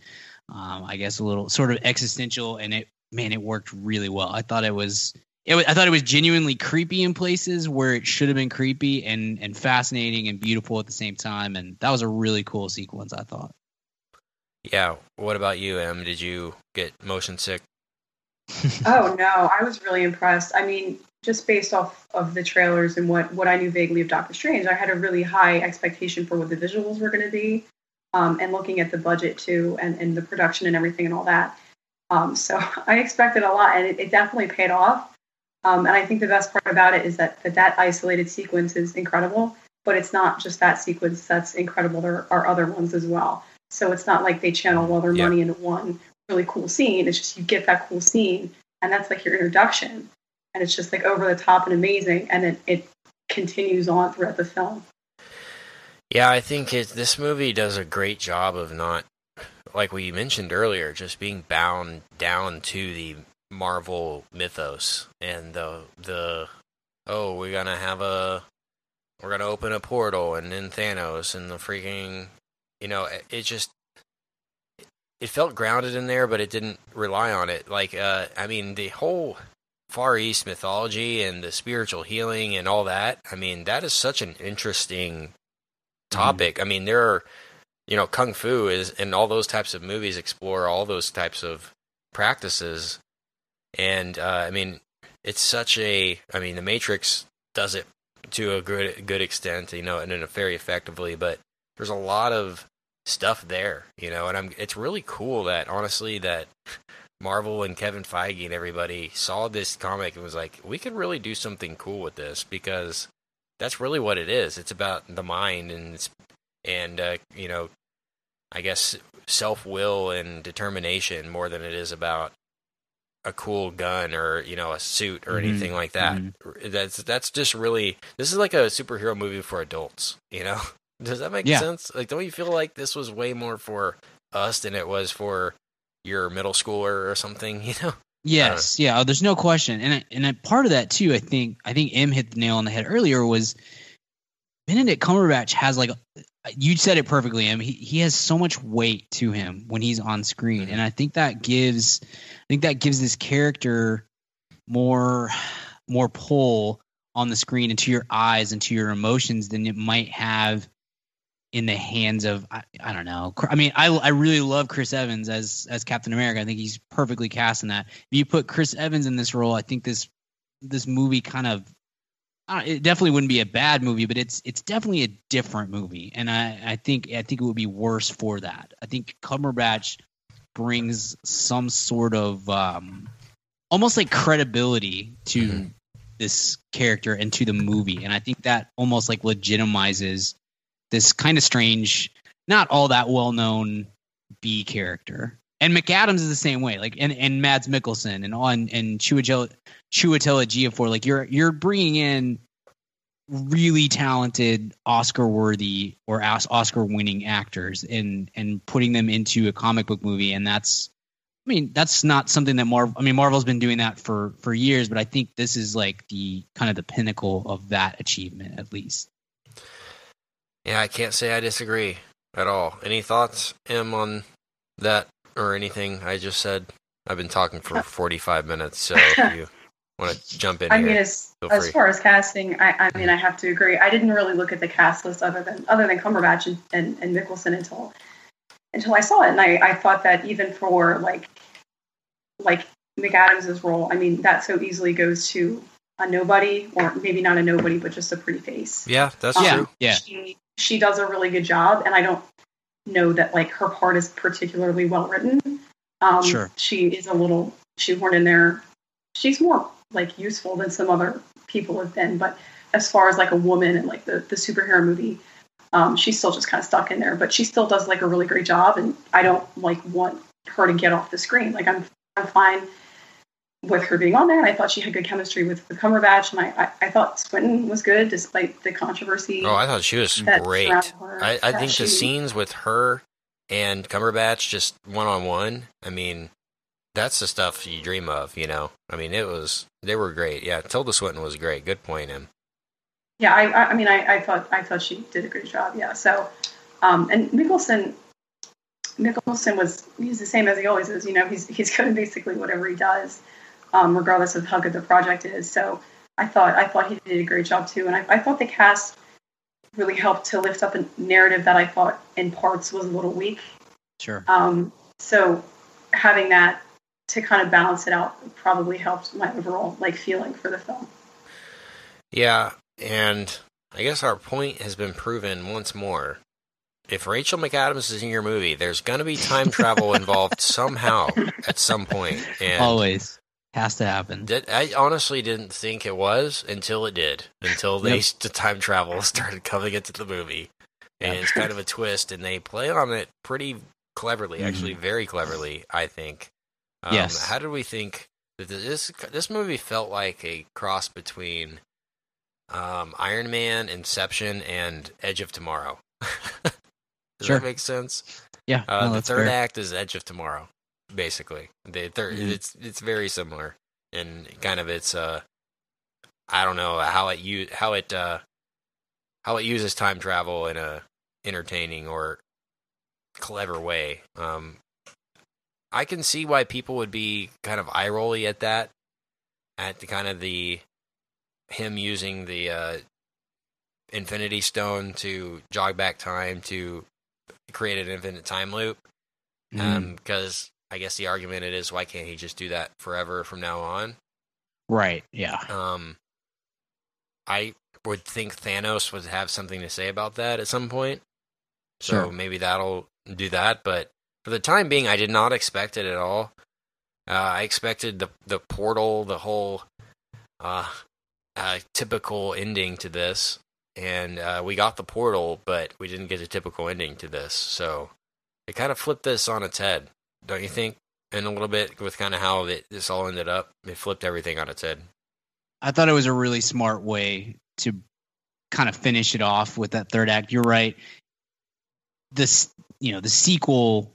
um, I guess a little sort of existential and it man, it worked really well. I thought it was it was, I thought it was genuinely creepy in places where it should have been creepy and and fascinating and beautiful at the same time and that was a really cool sequence I thought. Yeah. What about you, Em? Did you get motion sick? Oh no, I was really impressed. I mean, just based off of the trailers and what what I knew vaguely of Doctor Strange, I had a really high expectation for what the visuals were going to be, um, and looking at the budget too, and, and the production and everything and all that. Um, so I expected a lot, and it, it definitely paid off. Um, and I think the best part about it is that, that that isolated sequence is incredible, but it's not just that sequence that's incredible. There are other ones as well. So it's not like they channel all their Yeah. money into one really cool scene. It's just you get that cool scene, and that's like your introduction, and it's just like over the top and amazing, and then it continues on throughout the film. Yeah, I think it, this movie does a great job of not, like we mentioned earlier, just being bound down to the Marvel mythos and the the oh we're gonna have a we're gonna open a portal and then Thanos and the freaking you know it, it just it felt grounded in there, but it didn't rely on it. Like uh, I mean the whole Far East mythology and the spiritual healing and all that. I mean that is such an interesting topic. I mean, there are, you know, kung fu is, and all those types of movies explore all those types of practices. And uh, I mean, it's such a. I mean, The Matrix does it to a good good extent, you know, and in a very effectively. But there's a lot of stuff there, you know, and I'm. It's really cool that honestly that Marvel and Kevin Feige and everybody saw this comic and was like, we could really do something cool with this because that's really what it is. It's about the mind and and uh, you know, I guess self will and determination more than it is about a cool gun or you know a suit or Mhm, anything like that. That's that's just really this is like a superhero movie for adults. You know, does that make Yeah. sense? Like, don't you feel like this was way more for us than it was for your middle schooler or something? You know. Yes, yeah. oh, There's no question, and I- and I, part of that too. I think I think M hit the nail on the head earlier. Was Benedict Cumberbatch has like you said it perfectly. M. He he has so much weight to him when he's on screen, mm-hmm. and I think that gives I think that gives this character more more pull on the screen into your eyes and to your emotions than it might have in the hands of I, I don't know. I mean, I I really love Chris Evans as as Captain America. I think he's perfectly cast in that. If you put Chris Evans in this role, I think this this movie kind of I it definitely wouldn't be a bad movie, but it's it's definitely a different movie, and I I think I think it would be worse for that. I think Cumberbatch brings some sort of um almost like credibility to Mhm. this character and to the movie, and I think that almost like legitimizes this kind of strange, not all that well known B character. And McAdams is the same way, like and and Mads Mikkelsen and on and Chiwetel Chiwetel like you're you're bringing in really talented Oscar worthy or Oscar winning actors and and putting them into a comic book movie, and that's I mean that's not something that Marvel. I mean Marvel's been doing that for for years, but I think this is like the kind of the pinnacle of that achievement, at least. Yeah, I can't say I disagree at all. Any thoughts, Em, on that or anything I just said? I've been talking for 45 minutes, so if you want to jump in I here, mean, as as far as casting, I, I mean, I have to agree. I didn't really look at the cast list other than other than Cumberbatch and, and, and Mikkelsen until until I saw it, and I, I thought that even for like like McAdams' role, I mean, that so easily goes to a nobody, or maybe not a nobody, but just a pretty face. Yeah, that's Um, true. Yeah. She she does a really good job, and I don't know that like her part is particularly well written. Um, Sure. She is a little shoehorned in there. She's more like useful than some other people have been, but as far as like a woman and like the the superhero movie, um, she's still just kind of stuck in there. But she still does like a really great job, and I don't like want her to get off the screen. Like I'm I'm fine with her being on there. And I thought she had good chemistry with, with Cumberbatch, and I, I, I thought Swinton was good despite the controversy. Oh, I thought she was great. I, I think the scenes with her and Cumberbatch just one on one. I mean, that's the stuff you dream of. You know, I mean, it was they were great. Yeah, Tilda Swinton was great. Good point, him. Yeah, I, I I mean, I, I thought I thought she did a great job. Yeah. So, um, and Mikkelsen, Mikkelsen was he's the same as he always is. You know, he's he's good at basically whatever he does, um, regardless of how good the project is. So, I thought I thought he did a great job too, and I, I thought the cast really helped to lift up a narrative that I thought in parts was a little weak. Sure. Um, so, having that to kind of balance it out probably helped my overall like feeling for the film. Yeah, and I guess our point has been proven once more. If Rachel McAdams is in your movie, there's going to be time travel involved somehow at some point. And Always has to happen. Did, I honestly didn't think it was until it did. Until they Yep. the time travel started coming into the movie, and Yeah. it's kind of a twist, and they play on it pretty cleverly, actually, very cleverly. I think. Um, Yes. How did we think that this this movie felt like a cross between um, Iron Man, Inception, and Edge of Tomorrow? Does Sure. that make sense? Yeah. Uh, no, the third fair. act is Edge of Tomorrow, basically. The 3rd Mhm. it's it's very similar and kind of its uh, I don't know how it u- how it uh, how it uses time travel in a entertaining or clever way. Um, I can see why people would be kind of eye rolly at that, at the kind of the him using the uh, Infinity Stone to jog back time to create an infinite time loop. Mhm. Um, because I guess the argument it is why can't he just do that forever from now on? right. Yeah. Um, I would think Thanos would have something to say about that at some point. So Sure. maybe that'll do that. But for the time being, I did not expect it at all. Uh, I expected the the portal, the whole uh, uh, typical ending to this, and uh, we got the portal, but we didn't get a typical ending to this. So it kind of flipped this on its head, don't you think? In a little bit with kind of how it, this all ended up, it flipped everything on its head. I thought it was a really smart way to kind of finish it off with that third act. You're right. This, you know, the sequel.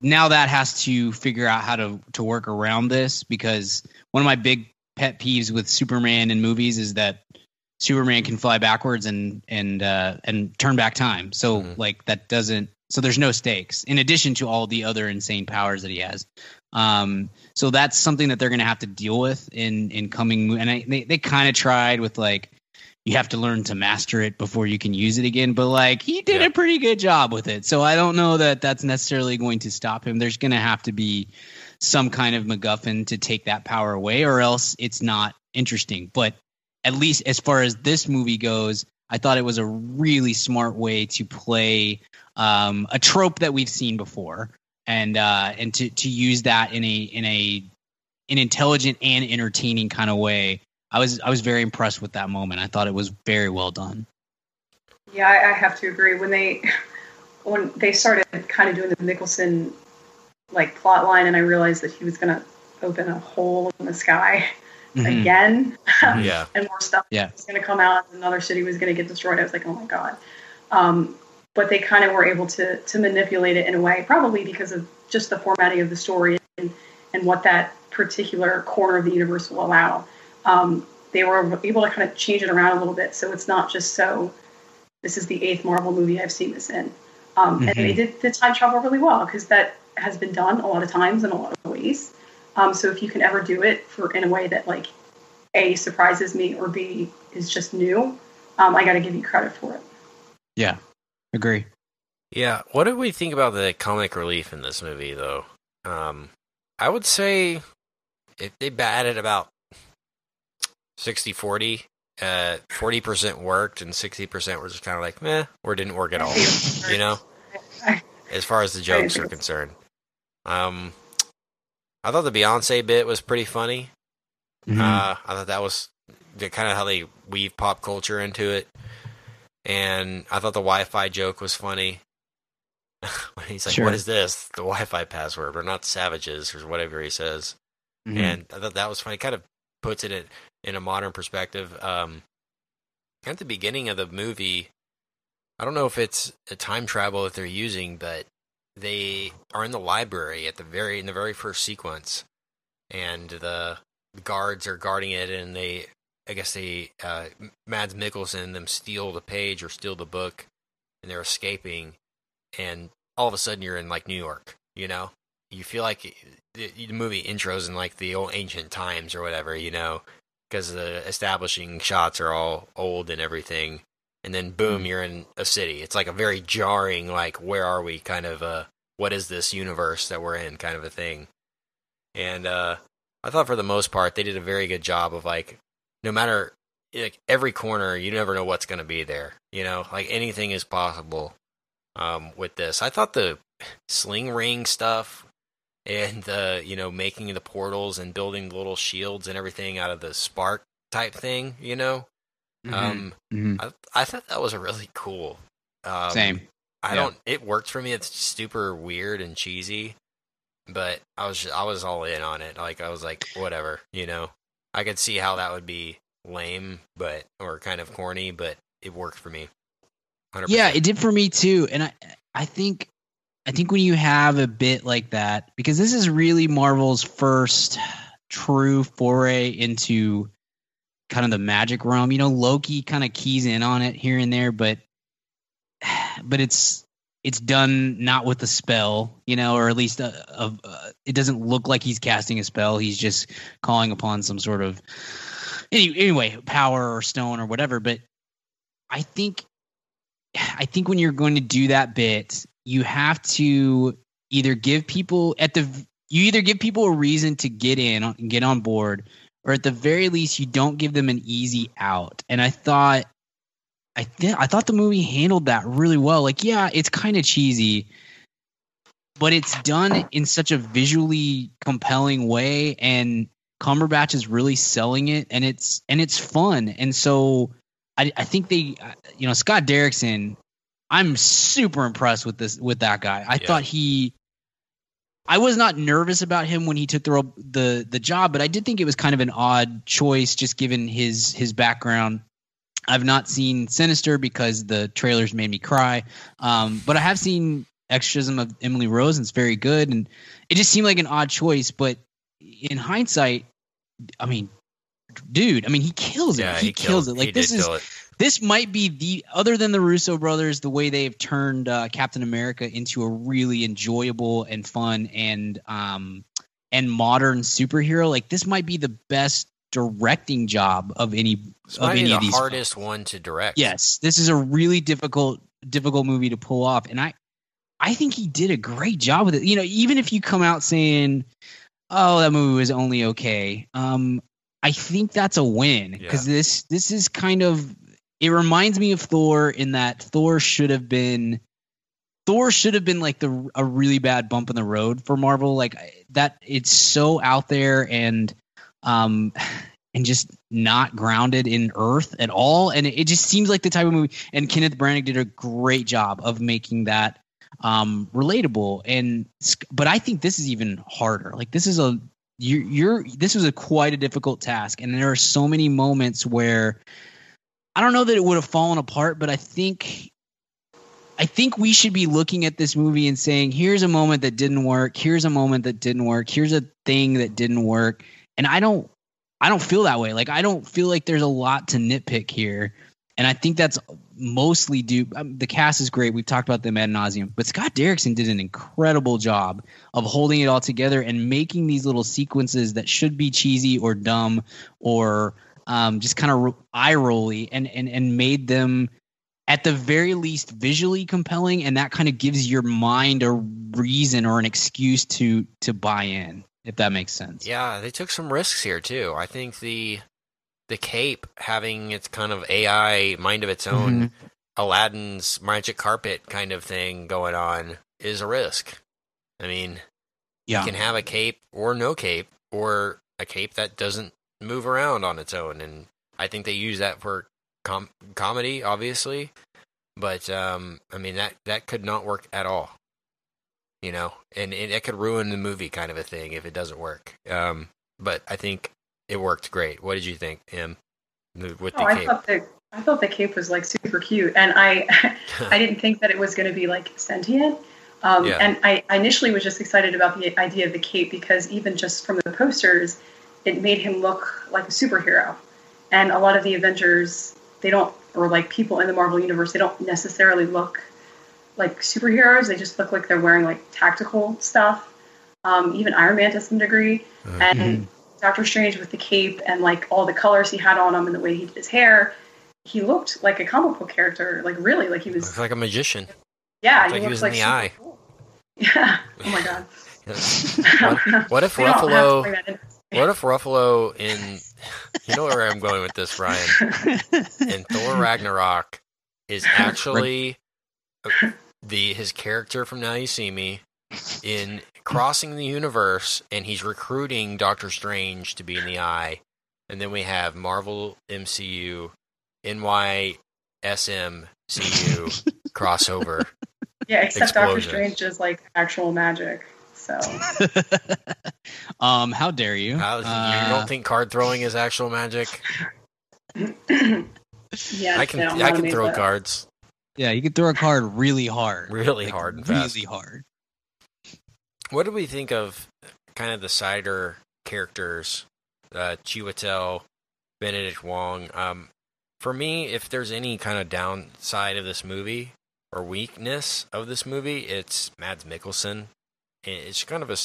Now that has to figure out how to to work around this because one of my big pet peeves with Superman in movies is that Superman can fly backwards and and uh, and turn back time. So Mhm. like that doesn't. So there's no stakes in addition to all the other insane powers that he has. Um, so that's something that they're going to have to deal with in in coming. And I, they they kind of tried with like you have to learn to master it before you can use it again. But like he did Yeah. a pretty good job with it. So I don't know that that's necessarily going to stop him. There's going to have to be some kind of MacGuffin to take that power away, or else it's not interesting. But at least as far as this movie goes, I thought it was a really smart way to play um, a trope that we've seen before, and uh, and to to use that in a in a an intelligent and entertaining kind of way. I was I was very impressed with that moment. I thought it was very well done. Yeah, I, I have to agree. When they when they started kind of doing the Nicholson like plot line, and I realized that he was going to open a hole in the sky Mhm. again, Yeah. and more stuff Yeah. was going to come out. Another city was going to get destroyed. I was like, oh my god. Um, but they kind of were able to to manipulate it in a way, probably because of just the formatting of the story and, and what that particular corner of the universe will allow. Um, they were able to kind of change it around a little bit, so it's not just so. This is the eighth Marvel movie I've seen this in, um, and they Mhm. did the time travel really well because that has been done a lot of times in a lot of ways. Um, so if you can ever do it for in a way that like a surprises me or b is just new, um, I got to give you credit for it. Yeah, agree. Yeah, what did we think about the comic relief in this movie, though? Um, I would say if they batted about 60 40, uh, 40% worked and 60% were just kind of like, meh, or didn't work at all, you know, as far as the jokes are concerned. Um, I thought the Beyonce bit was pretty funny. Mhm. Uh, I thought that was the kind of how they weave pop culture into it, and I thought the Wi-Fi joke was funny. He's like, Sure. "What is this? The Wi-Fi password? We're not savages, or whatever he says." Mhm. And I thought that was funny. It Kind of puts it in, in a modern perspective. Um, at the beginning of the movie, I don't know if it's a time travel that they're using, but they are in the library at the very in the very first sequence, and the guards are guarding it, and they, I guess they, uh, Mads Mikkelsen and them steal the page or steal the book, and they're escaping, and all of a sudden you're in like New York, you know. You feel like the, the movie intros in like the old ancient times or whatever, you know, because the establishing shots are all old and everything, and then boom, you're in a city. It's like a very jarring, like where are we kind of uh, what is this universe that we're in kind of a thing. And uh, I thought for the most part they did a very good job of like no matter like every corner, you never know what's going to be there. You know, like anything is possible um, with this. I thought the sling ring stuff and the you know making the portals and building little shields and everything out of the spark type thing. You know, um, Mhm. I I thought that was a really cool. Um, Same. I Yeah. don't. It worked for me. It's super weird and cheesy, but I was I was all in on it. Like I was like, whatever, you know. I could see how that would be lame, but or kind of corny, but it worked for me. 100%. Yeah, it did for me too. And I I think I think when you have a bit like that, because this is really Marvel's first true foray into kind of the magic realm. You know, Loki kind of keys in on it here and there, but but it's it's done not with a spell, you know, or at least a, a, a, it doesn't look like he's casting a spell. He's just calling upon some sort of any, anyway power or stone or whatever. But I think I think when you're going to do that bit, you have to either give people at the you either give people a reason to get in get on board, or at the very least you don't give them an easy out. And I thought I th- I thought the movie handled that really well. Like, yeah, it's kind of cheesy, but it's done in such a visually compelling way, and Cumberbatch is really selling it, and it's and it's fun. And so, I I think they, uh, you know, Scott Derrickson, I'm super impressed with this with that guy. I Yeah. thought he. I was not nervous about him when he took the the the job, but I did think it was kind of an odd choice, just given his his background. I've not seen Sinister because the trailers made me cry, um, but I have seen Exorcism of Emily Rose, and it's very good. And it just seemed like an odd choice, but in hindsight, I mean, dude, I mean, he kills it. yeah, he, kills killed- it. Like he this is. This might be the other than the Russo brothers, the way they've turned uh, Captain America into a really enjoyable and fun and um and modern superhero. Like this might be the best directing job of any This of might be any the of these. hardest one to direct. Yes, this is a really difficult difficult movie to pull off, and I I think he did a great job with it. You know, even if you come out saying, "Oh, that movie was only okay," um, I think that's a win because this this is kind of it reminds me of Thor in that Thor should have been Thor should have been like the a really bad bump in the road for Marvel. Like that, it's so out there and um and just not grounded in Earth at all. And it, it just seems like the type of movie. And Kenneth Branagh did a great job of making that um relatable. And but I think this is even harder. Like this is a you're, you're this was a quite a difficult task, and there are so many moments where I don't know that it would have fallen apart, but I think I think we should be looking at this movie and saying, here's a moment that didn't work, here's a moment that didn't work, here's a thing that didn't work. And I don't I don't feel that way. Like I don't feel like there's a lot to nitpick here. And I think that's mostly due. Um, the cast is great. We've talked about them ad nauseum, but Scott Derrickson did an incredible job of holding it all together and making these little sequences that should be cheesy or dumb or um, just kind of eye rolly, and and and made them at the very least visually compelling and that kind of gives your mind a reason or an excuse to to buy in if that makes sense Yeah, they took some risks here too. I think the the cape having its kind of AI mind of its own, Mm-hmm. Aladdin's magic carpet kind of thing going on is a risk. I mean, yeah you can have a cape or no cape or a cape that doesn't move around on its own and I think they use that for com- comedy obviously, but um I mean that that could not work at all. You know, and, and it could ruin the movie kind of a thing if it doesn't work. Um but I think it worked great. What did you think, Em? With the Oh, I thought the I thought the cape was like super cute, and I I didn't think that it was going to be like sentient. Um, Yeah. And I, I initially was just excited about the idea of the cape because even just from the posters, it made him look like a superhero. And a lot of the Avengers, they don't, or like people in the Marvel universe, they don't necessarily look like superheroes. They just look like they're wearing like tactical stuff. Um, even Iron Man to some degree, Uh, and Mhm. Doctor Strange with the cape and like all the colors he had on him and the way he did his hair, he looked like a comic book character. Like really, like he was. Like a magician. Yeah, Looked like he was in the eye. cool. Yeah. Oh my god. what, what if We don't have to Ruffalo bring that in. What if Ruffalo in you know where I'm going with this, Ryan? in Thor Ragnarok is actually uh, the his character from Now You See Me in crossing the universe, and he's recruiting Doctor Strange to be in the Eye, and then we have Marvel MCU NYSMCU crossover. Yeah, except Doctor Strange is like actual magic. So um how dare you How, you Uh, don't think card throwing is actual magic? yeah, I can I'm I can throw that. cards yeah you can throw a card really hard really Like, hard and really fast. hard What do we think of kind of the cider characters, uh, Chiwetel, Benedict Wong? Um, for me, if there's any kind of downside of this movie or weakness of this movie, it's Mads Mikkelsen. It's kind of a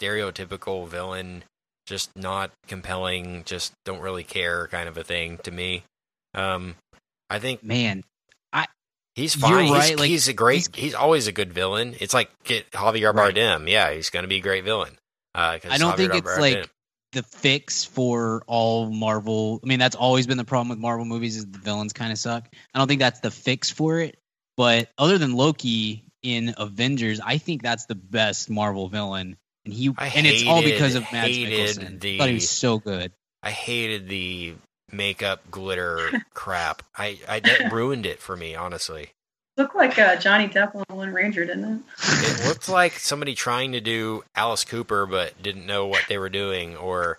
stereotypical villain, just not compelling, just don't really care kind of a thing to me. Um, I think man I He's You're fine. He's, like, he's a great. he's- He's, always a good villain. It's like get Javier Right. Bardem. Yeah, he's going to be a great villain. Uh, I don't think it's like the fix for all Marvel. I mean, that's always been the problem with Marvel movies is the villains kind of suck. I don't think that's the fix for it. But other than Loki in Avengers, I think that's the best Marvel villain, and he I and it's all because of Mads hated Mikkelsen. the- I thought he was so good. I hated the makeup glitter crap. I, I that ruined it for me. Honestly, Looked like uh, Johnny Depp on Lone Ranger, didn't it? it looked like somebody trying to do Alice Cooper but didn't know what they were doing, or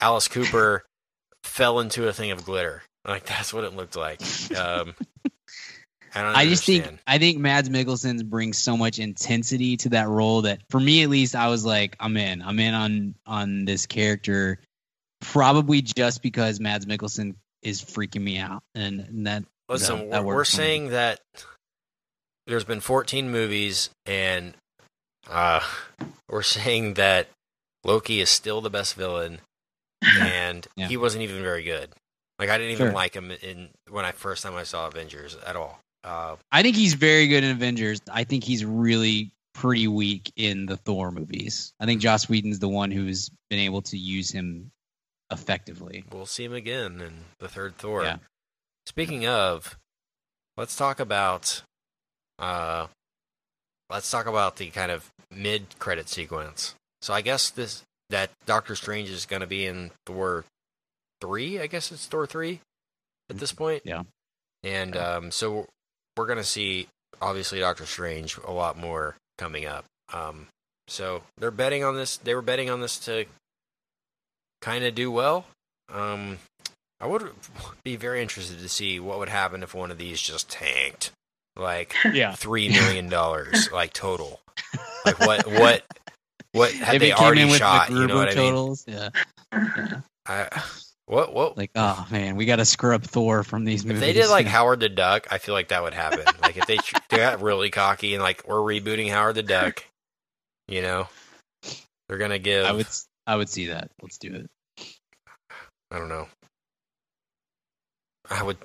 Alice Cooper fell into a thing of glitter. Like that's what it looked like. Um, I don't. I just think I think Mads Mikkelsen brings so much intensity to that role that for me at least I was like I'm in I'm in on on this character probably just because Mads Mikkelsen is freaking me out and, and that Listen, that- that we're, we're me. saying that there's been 14 movies, and uh, we're saying that Loki is still the best villain, and Yeah. he wasn't even very good. Like I didn't even Sure. like him in when I first time I saw Avengers at all. Uh, I think he's very good in Avengers. I think he's really pretty weak in the Thor movies. I think Joss Whedon's the one who's been able to use him effectively. we'll see him again in the third Thor. Yeah. Speaking of, let's talk about uh, let's talk about the kind of mid credit sequence. So I guess this that Doctor Strange is going to be in Thor three. I guess it's Thor three at this point. Yeah. And um, so we're going to see obviously Doctor Strange a lot more coming up. Um, so they're betting on this. They were betting on this to kind of do well. Um, I would be very interested to see what would happen if one of these just tanked, like Yeah. three million dollars, like total. Like what? What? What had if they came already in with shot? the You know Gruber what I mean? totals, yeah. yeah. I, what? What? Like, oh man, we got to scrub Thor from these if movies. they did like Howard the Duck, I feel like that would happen. like if they they got really cocky and like we're rebooting Howard the Duck, you know, they're gonna give. I would, I would see that. Let's do it. I don't know. I would.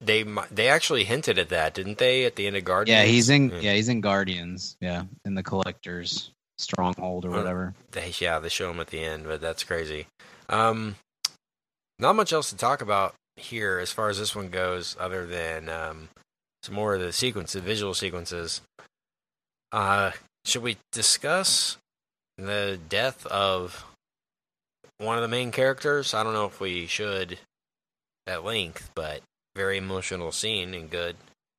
they they actually hinted at that, didn't they? At the end of Guardians. Yeah, he's in. Yeah. Yeah, he's in Guardians. Yeah, in the Collector's Stronghold or whatever. They, yeah, they show him at the end, but that's crazy. Um, not much else to talk about here as far as this one goes, other than um, some more of the sequence, the visual sequences. Uh, should we discuss the death of one of the main characters? I don't know if we should at length, but very emotional scene and good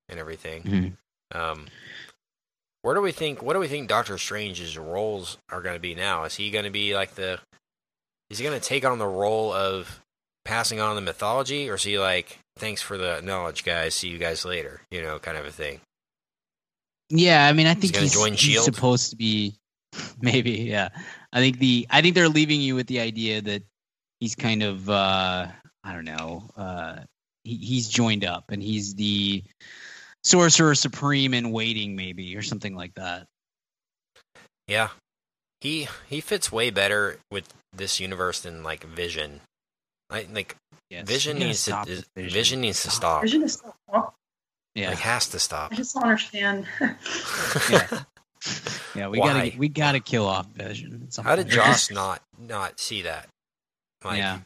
and everything. Mhm. Um, where do we think? What do we think Doctor Strange's roles are going to be now? Is he going to be like the? Is he going to take on the role of passing on the mythology, or is he like, thanks for the knowledge, guys. See you guys later. You know, kind of a thing. Yeah, I mean, I think he's, join he's supposed to be. Maybe, yeah. I think the. I think they're leaving you with the idea that he's kind of. uh I don't know. uh he, He's joined up, and he's the sorcerer supreme in waiting, maybe, or something like that. Yeah, he he fits way better with this universe than like Vision. I like Yes. Vision We gotta needs to stop Vision. needs to stop. Vision is so awful. Yeah, Like has to stop. I just don't understand. Yeah. yeah. We Why? gotta we gotta kill off Vision. at How did point. Joss not not see that? Like, yeah,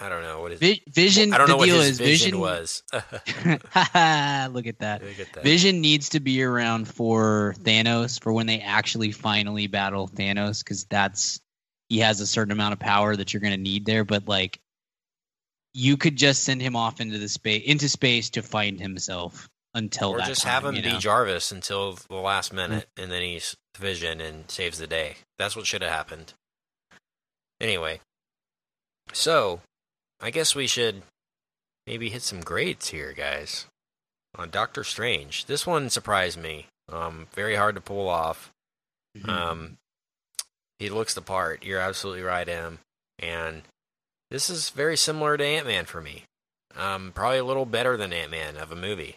I don't know what is his Vision. I don't the know what deal his is vision, Vision was. Look at. Look at that. Vision needs to be around for Thanos for when they actually finally battle Thanos because that's he has a certain amount of power that you're going to need there. But like, you could just send him off into the space into space to find himself until or that just time, have him you be know? Mm-hmm. Jarvis until the last minute, and then he's Vision and saves the day. That's what should have happened. Anyway, so I guess we should maybe hit some grades here, guys. On Doctor Strange, this one surprised me. Um, very hard to pull off. Mhm. Um, he looks the part. You're absolutely right, Em. And this is very similar to Ant Man for me. Um, probably a little better than Ant Man of a movie.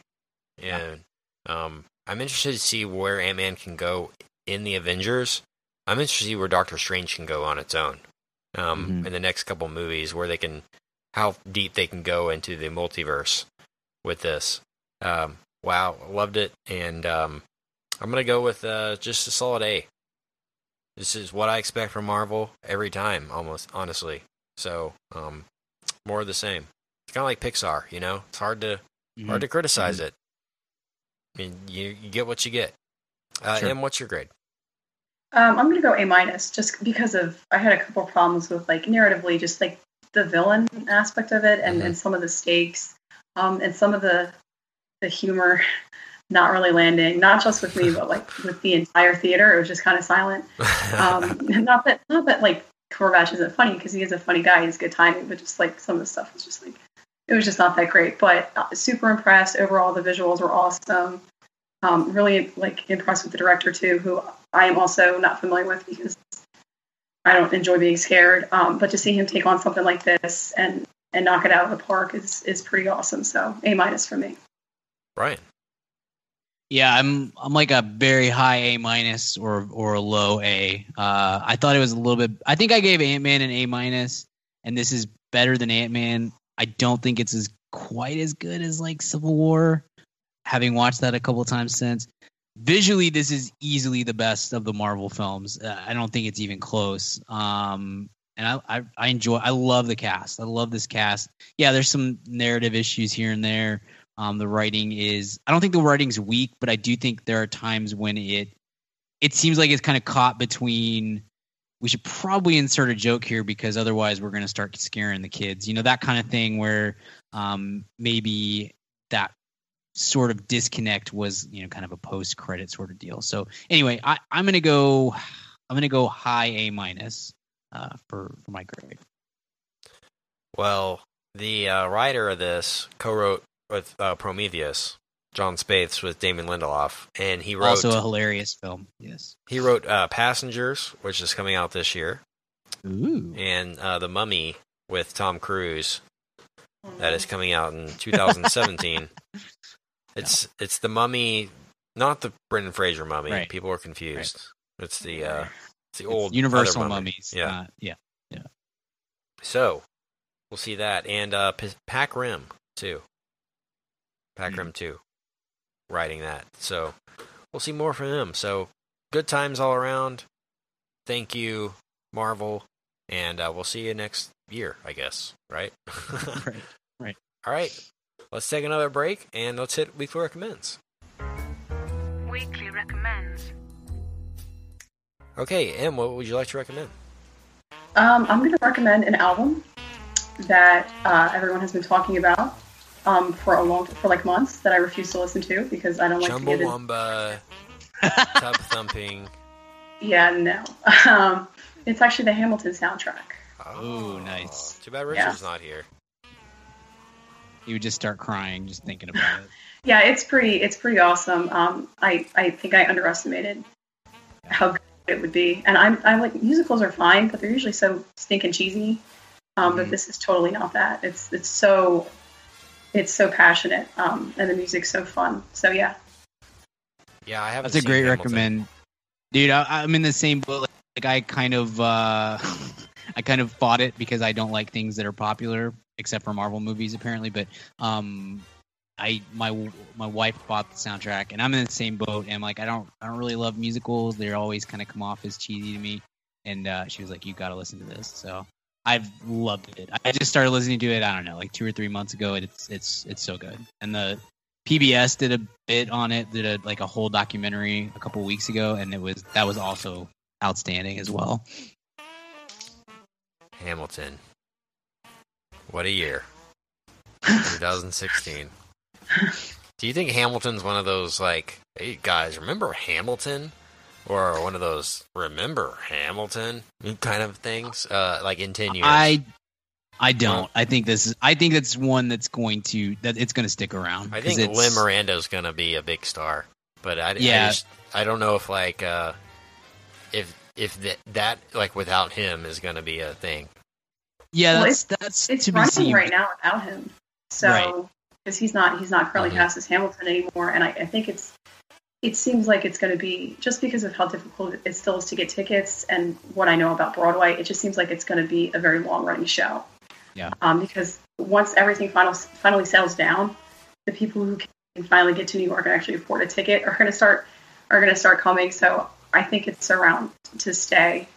And um, I'm interested to see where Ant Man can go in the Avengers. I'm interested to see where Doctor Strange can go on its own. Um, Mhm. in the next couple movies, where they can, how deep they can go into the multiverse with this. Um, wow, loved it, and um, I'm gonna go with uh, just a solid A. This is what I expect from Marvel every time, almost honestly. So, um, more of the same. It's kind of like Pixar, you know. It's hard to Mhm. hard to criticize it. I mean, you you get what you get. Uh, Sure. Em, what's your grade? Um, I'm gonna go A minus just because of I had a couple problems with like narratively, just like the villain aspect of it, and, Mhm. and some of the stakes, um, and some of the the humor not really landing, not just with me, but like with the entire theater. It was just kind of silent. Um, not that not that like Cumberbatch isn't funny because he is a funny guy. He's good timing, but just like some of the stuff was just like it was just not that great. But uh, super impressed overall. The visuals were awesome. Um, really like impressed with the director too, who I am also not familiar with because I don't enjoy being scared. Um, but to see him take on something like this and and knock it out of the park is is pretty awesome. So A minus for me. Brian. Yeah, I'm I'm like a very high A minus or or a low A. Uh, I thought it was a little bit. I think I gave Ant Man an A minus, and this is better than Ant Man. I don't think it's as quite as good as like Civil War. Having watched that a couple times since, visually this is easily the best of the Marvel films. Uh, I don't think it's even close. Um, and I, I I enjoy. I love the cast. I love this cast. Yeah, there's some narrative issues here and there. Um, the writing is I don't think the writing's weak, but I do think there are times when it it seems like it's kind of caught between we should probably insert a joke here because otherwise we're going to start scaring the kids. You know that kind of thing where um, maybe that sort of disconnect was you know kind of a post credit sort of deal. So anyway, I, I'm going to go I'm going to go high A minus uh, for for my grade. Well, the uh, writer of this co-wrote with uh, Prometheus, Jon Spaihts, with Damon Lindelof, and he wrote Also a hilarious film. Yes. he wrote uh, Passengers, which is coming out this year, Ooh. and uh, The Mummy with Tom Cruise, that is coming out in 2017. It's it's the Mummy, not the Brendan Fraser Mummy. Right. People are confused. It's the uh, it's the old Universal mummy. mummies. Yeah. not- yeah. So we'll see that, and uh, P- Pac Rim too. Pac Rim 2, writing that. So we'll see more from them. So good times all around. Thank you, Marvel. And uh, we'll see you next year, I guess. Right? Right, right. All right. Let's take another break and let's hit Weekly Recommends. Weekly recommends. Okay, Em, what would you like to recommend? Um, I'm going to recommend an album that uh, everyone has been talking about um, for a long, for like months that I refuse to listen to because I don't like to get it. Chumbawamba, tub thumping. Yeah, no. Um, it's actually the Hamilton soundtrack. Oh, nice. Too bad Yeah. Richard's not here. You would just start crying just thinking about it. Yeah, it's pretty. It's pretty awesome. Um, I I think I underestimated how good it would be, and I'm I'm like musicals are fine, but they're usually so stinking cheesy. Um, But Mhm. this is totally not that. It's it's so it's so passionate, um, and the music's so fun. So yeah, Yeah, I haven't That's a great Hamilton. recommend, dude. I, I'm in the same boat. Like I kind of, uh, I kind of fought it because I don't like things that are popular, except for Marvel movies, apparently. But um, I my my wife bought the soundtrack, and I'm in the same boat. And I'm like, I don't I don't really love musicals. They're always kind of come off as cheesy to me. And uh, she was like, you got to listen to this. So I've loved it. I just started listening to it. I don't know, like two or three months ago. and It's it's it's so good. And the PBS did a bit on it, did a like a whole documentary a couple weeks ago, and it was that was also outstanding as well. Hamilton. What a year. 2016. Do you think Hamilton's one of those like, hey guys, remember Hamilton? Or one of those remember Hamilton kind of things? Uh like in ten years. I I don't. I think this is. I think that's one that's going to that it's going to stick around. I think it's- Lin Miranda's gonna be a big star. But I, I Yeah. just I don't know if like uh if if that that like without him is gonna be a thing. Yeah, Well, that's that's it's to be running seen. right now without him. So Right. because he's not he's not currently Mhm. cast as Hamilton anymore, and I, I think it's it seems like it's going to be just because of how difficult it still is to get tickets and what I know about Broadway. It just seems like it's going to be a very long running show. Yeah. Um, because once everything final, finally settles down, the people who can finally get to New York and actually afford a ticket are going to start are going to start coming. So I think it's around to stay,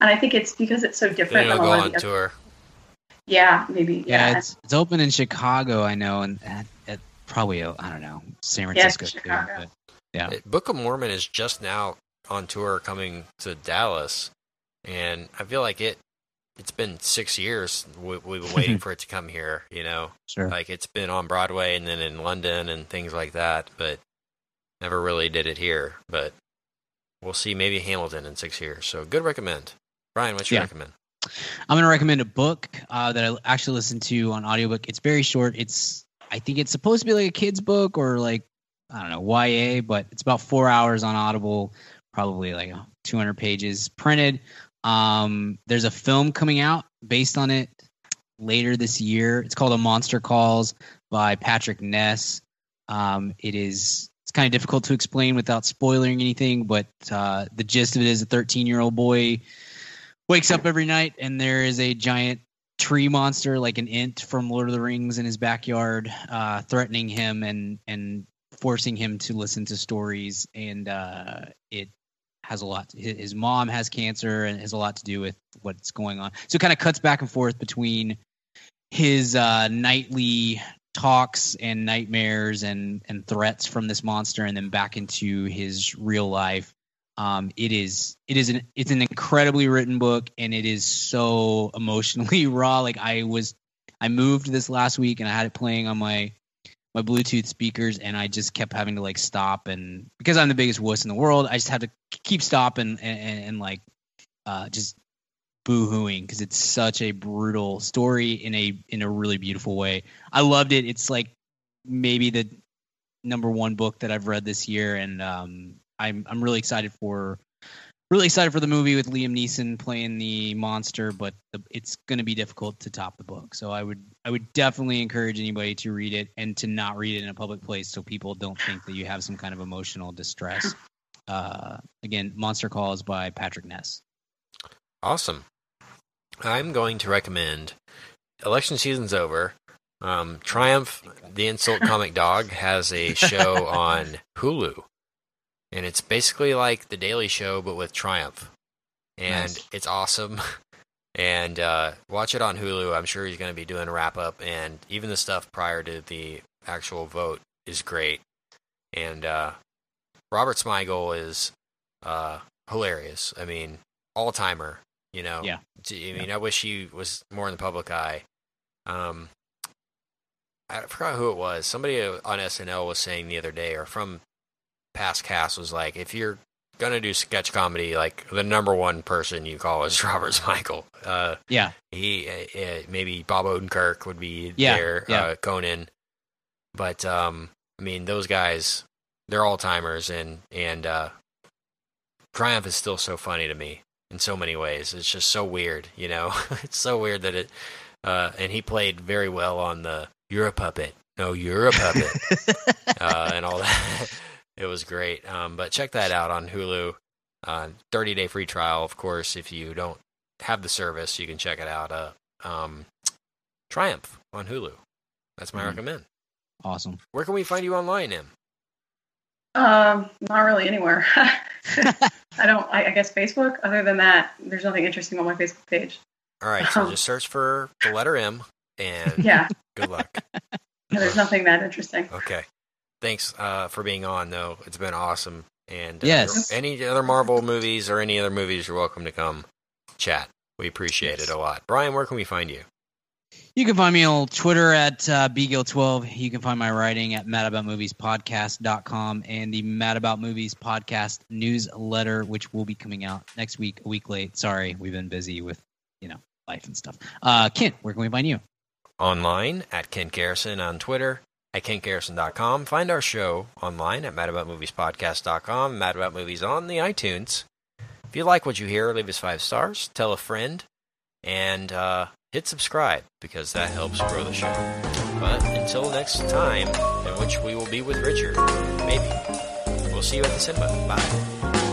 and I think it's because it's so different. he'll than a go lot of on the other- Yeah, maybe. Yeah, Yeah, it's it's open in Chicago, I know, and at, at probably I don't know San Yeah, it's Francisco too. But, yeah, Book of Mormon is just now on tour coming to Dallas, and I feel like it. It's been six years. We, we've been waiting for it to come here. You know, sure. like it's been on Broadway and then in London and things like that, but never really did it here. But we'll see. Maybe Hamilton in six years. So good recommend. Brian, what's your Yeah. recommend? I'm going to recommend a book uh, that I actually listened to on audiobook. It's very short. It's I think it's supposed to be like a kid's book or like I don't know YA, but it's about four hours on Audible, probably like 200 pages printed. Um, there's a film coming out based on it later this year. It's called A Monster Calls by Patrick Ness. Um, it is it's kind of difficult to explain without spoiling anything, but uh, the gist of it is a 13 year old boy wakes up every night and there is a giant tree monster like an Ent from lord of the rings in his backyard uh, threatening him and and forcing him to listen to stories and uh, it has a lot his his mom has cancer and has a lot to do with what's going on so it kind of cuts back and forth between his uh, nightly talks and nightmares and and threats from this monster and then back into his real life um, it is it is an it's an incredibly written book and it is so emotionally raw. Like I was I moved this last week and I had it playing on my my Bluetooth speakers and I just kept having to like stop and because I'm the biggest wuss in the world, I just had to keep stopping and, and, and like uh, just boo-hooing because it's such a brutal story in a in a really beautiful way. I loved it. It's like maybe the number one book that I've read this year, and um, I'm I'm really excited for really excited for the movie with Liam Neeson playing the monster, but the, it's going to be difficult to top the book. So I would I would definitely encourage anybody to read it and to not read it in a public place, so people don't think that you have some kind of emotional distress. Uh, again, Monster Calls by Patrick Ness. Awesome. I'm going to recommend. Election season's over. Um, Triumph, the insult comic dog, has a show on Hulu, and it's basically like the Daily Show but with Triumph, and Nice. it's awesome. And uh, watch it on Hulu. I'm sure he's going to be doing a wrap up, and even the stuff prior to the actual vote is great. And uh, Robert Smigel is uh, hilarious. I mean, all timer. You know. Yeah. I mean, I wish he was more in the public eye. Um, I forgot who it was. Somebody on SNL was saying the other day, or from past cast, was like, if you're gonna do sketch comedy, like the number one person you call is Robert Smigel. Uh, Yeah. he uh, uh, maybe Bob Odenkirk would be Yeah, there, yeah. Uh, Conan, but um, I mean those guys, they're all timers, and and uh, Triumph is still so funny to me in so many ways. It's just so weird, you know. it's so weird that it, uh, and he played very well on the "You're a puppet." No, you're a puppet, uh, and all that. It was great. Um, but check that out on Hulu. Uh, 30 day free trial, of course. If you don't have the service, you can check it out. Uh, um, Triumph on Hulu. That's my Mhm. recommend. Awesome. Where can we find you online, Em? Um, not really anywhere. I don't. I, I guess Facebook. Other than that, there's nothing interesting on my Facebook page. All right, so Um. just search for the letter M, and Yeah, good luck. yeah, there's nothing that interesting. Okay. Thanks uh, for being on, though. It's been awesome. And uh, Yes. any other Marvel movies or any other movies, you're welcome to come chat. We appreciate Yes. it a lot. Brian, where can we find you? You can find me on Twitter at uh, bgill12. You can find my writing at madaboutmoviespodcast.com and the Mad About Movies podcast newsletter, which will be coming out next week, a week late. Sorry, we've been busy with, you know, life and stuff. Uh, Kent, where can we find you? Online at Kent Garrison on Twitter, at KenGarrison.com. Find our show online at MadAboutMoviesPodcast.com, Mad About Movies on the iTunes. If you like what you hear, leave us five stars, tell a friend, and uh, hit subscribe because that helps grow the show. But until next time, in which we will be with Richard, maybe. We'll see you at the cinema. Bye.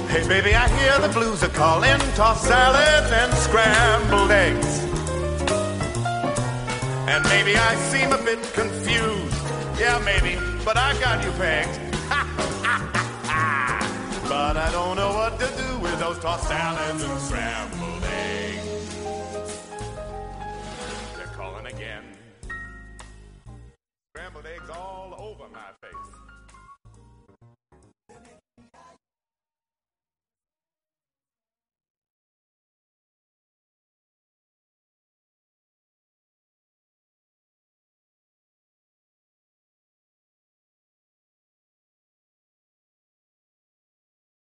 Hey, baby, I hear the blues are calling. Tossed salad and scrambled eggs. And maybe I seem a bit confused. Yeah, maybe, but I got you pegged. but I don't know what to do with those tossed salads and scrambled eggs. They're calling again. Scrambled eggs all over my face.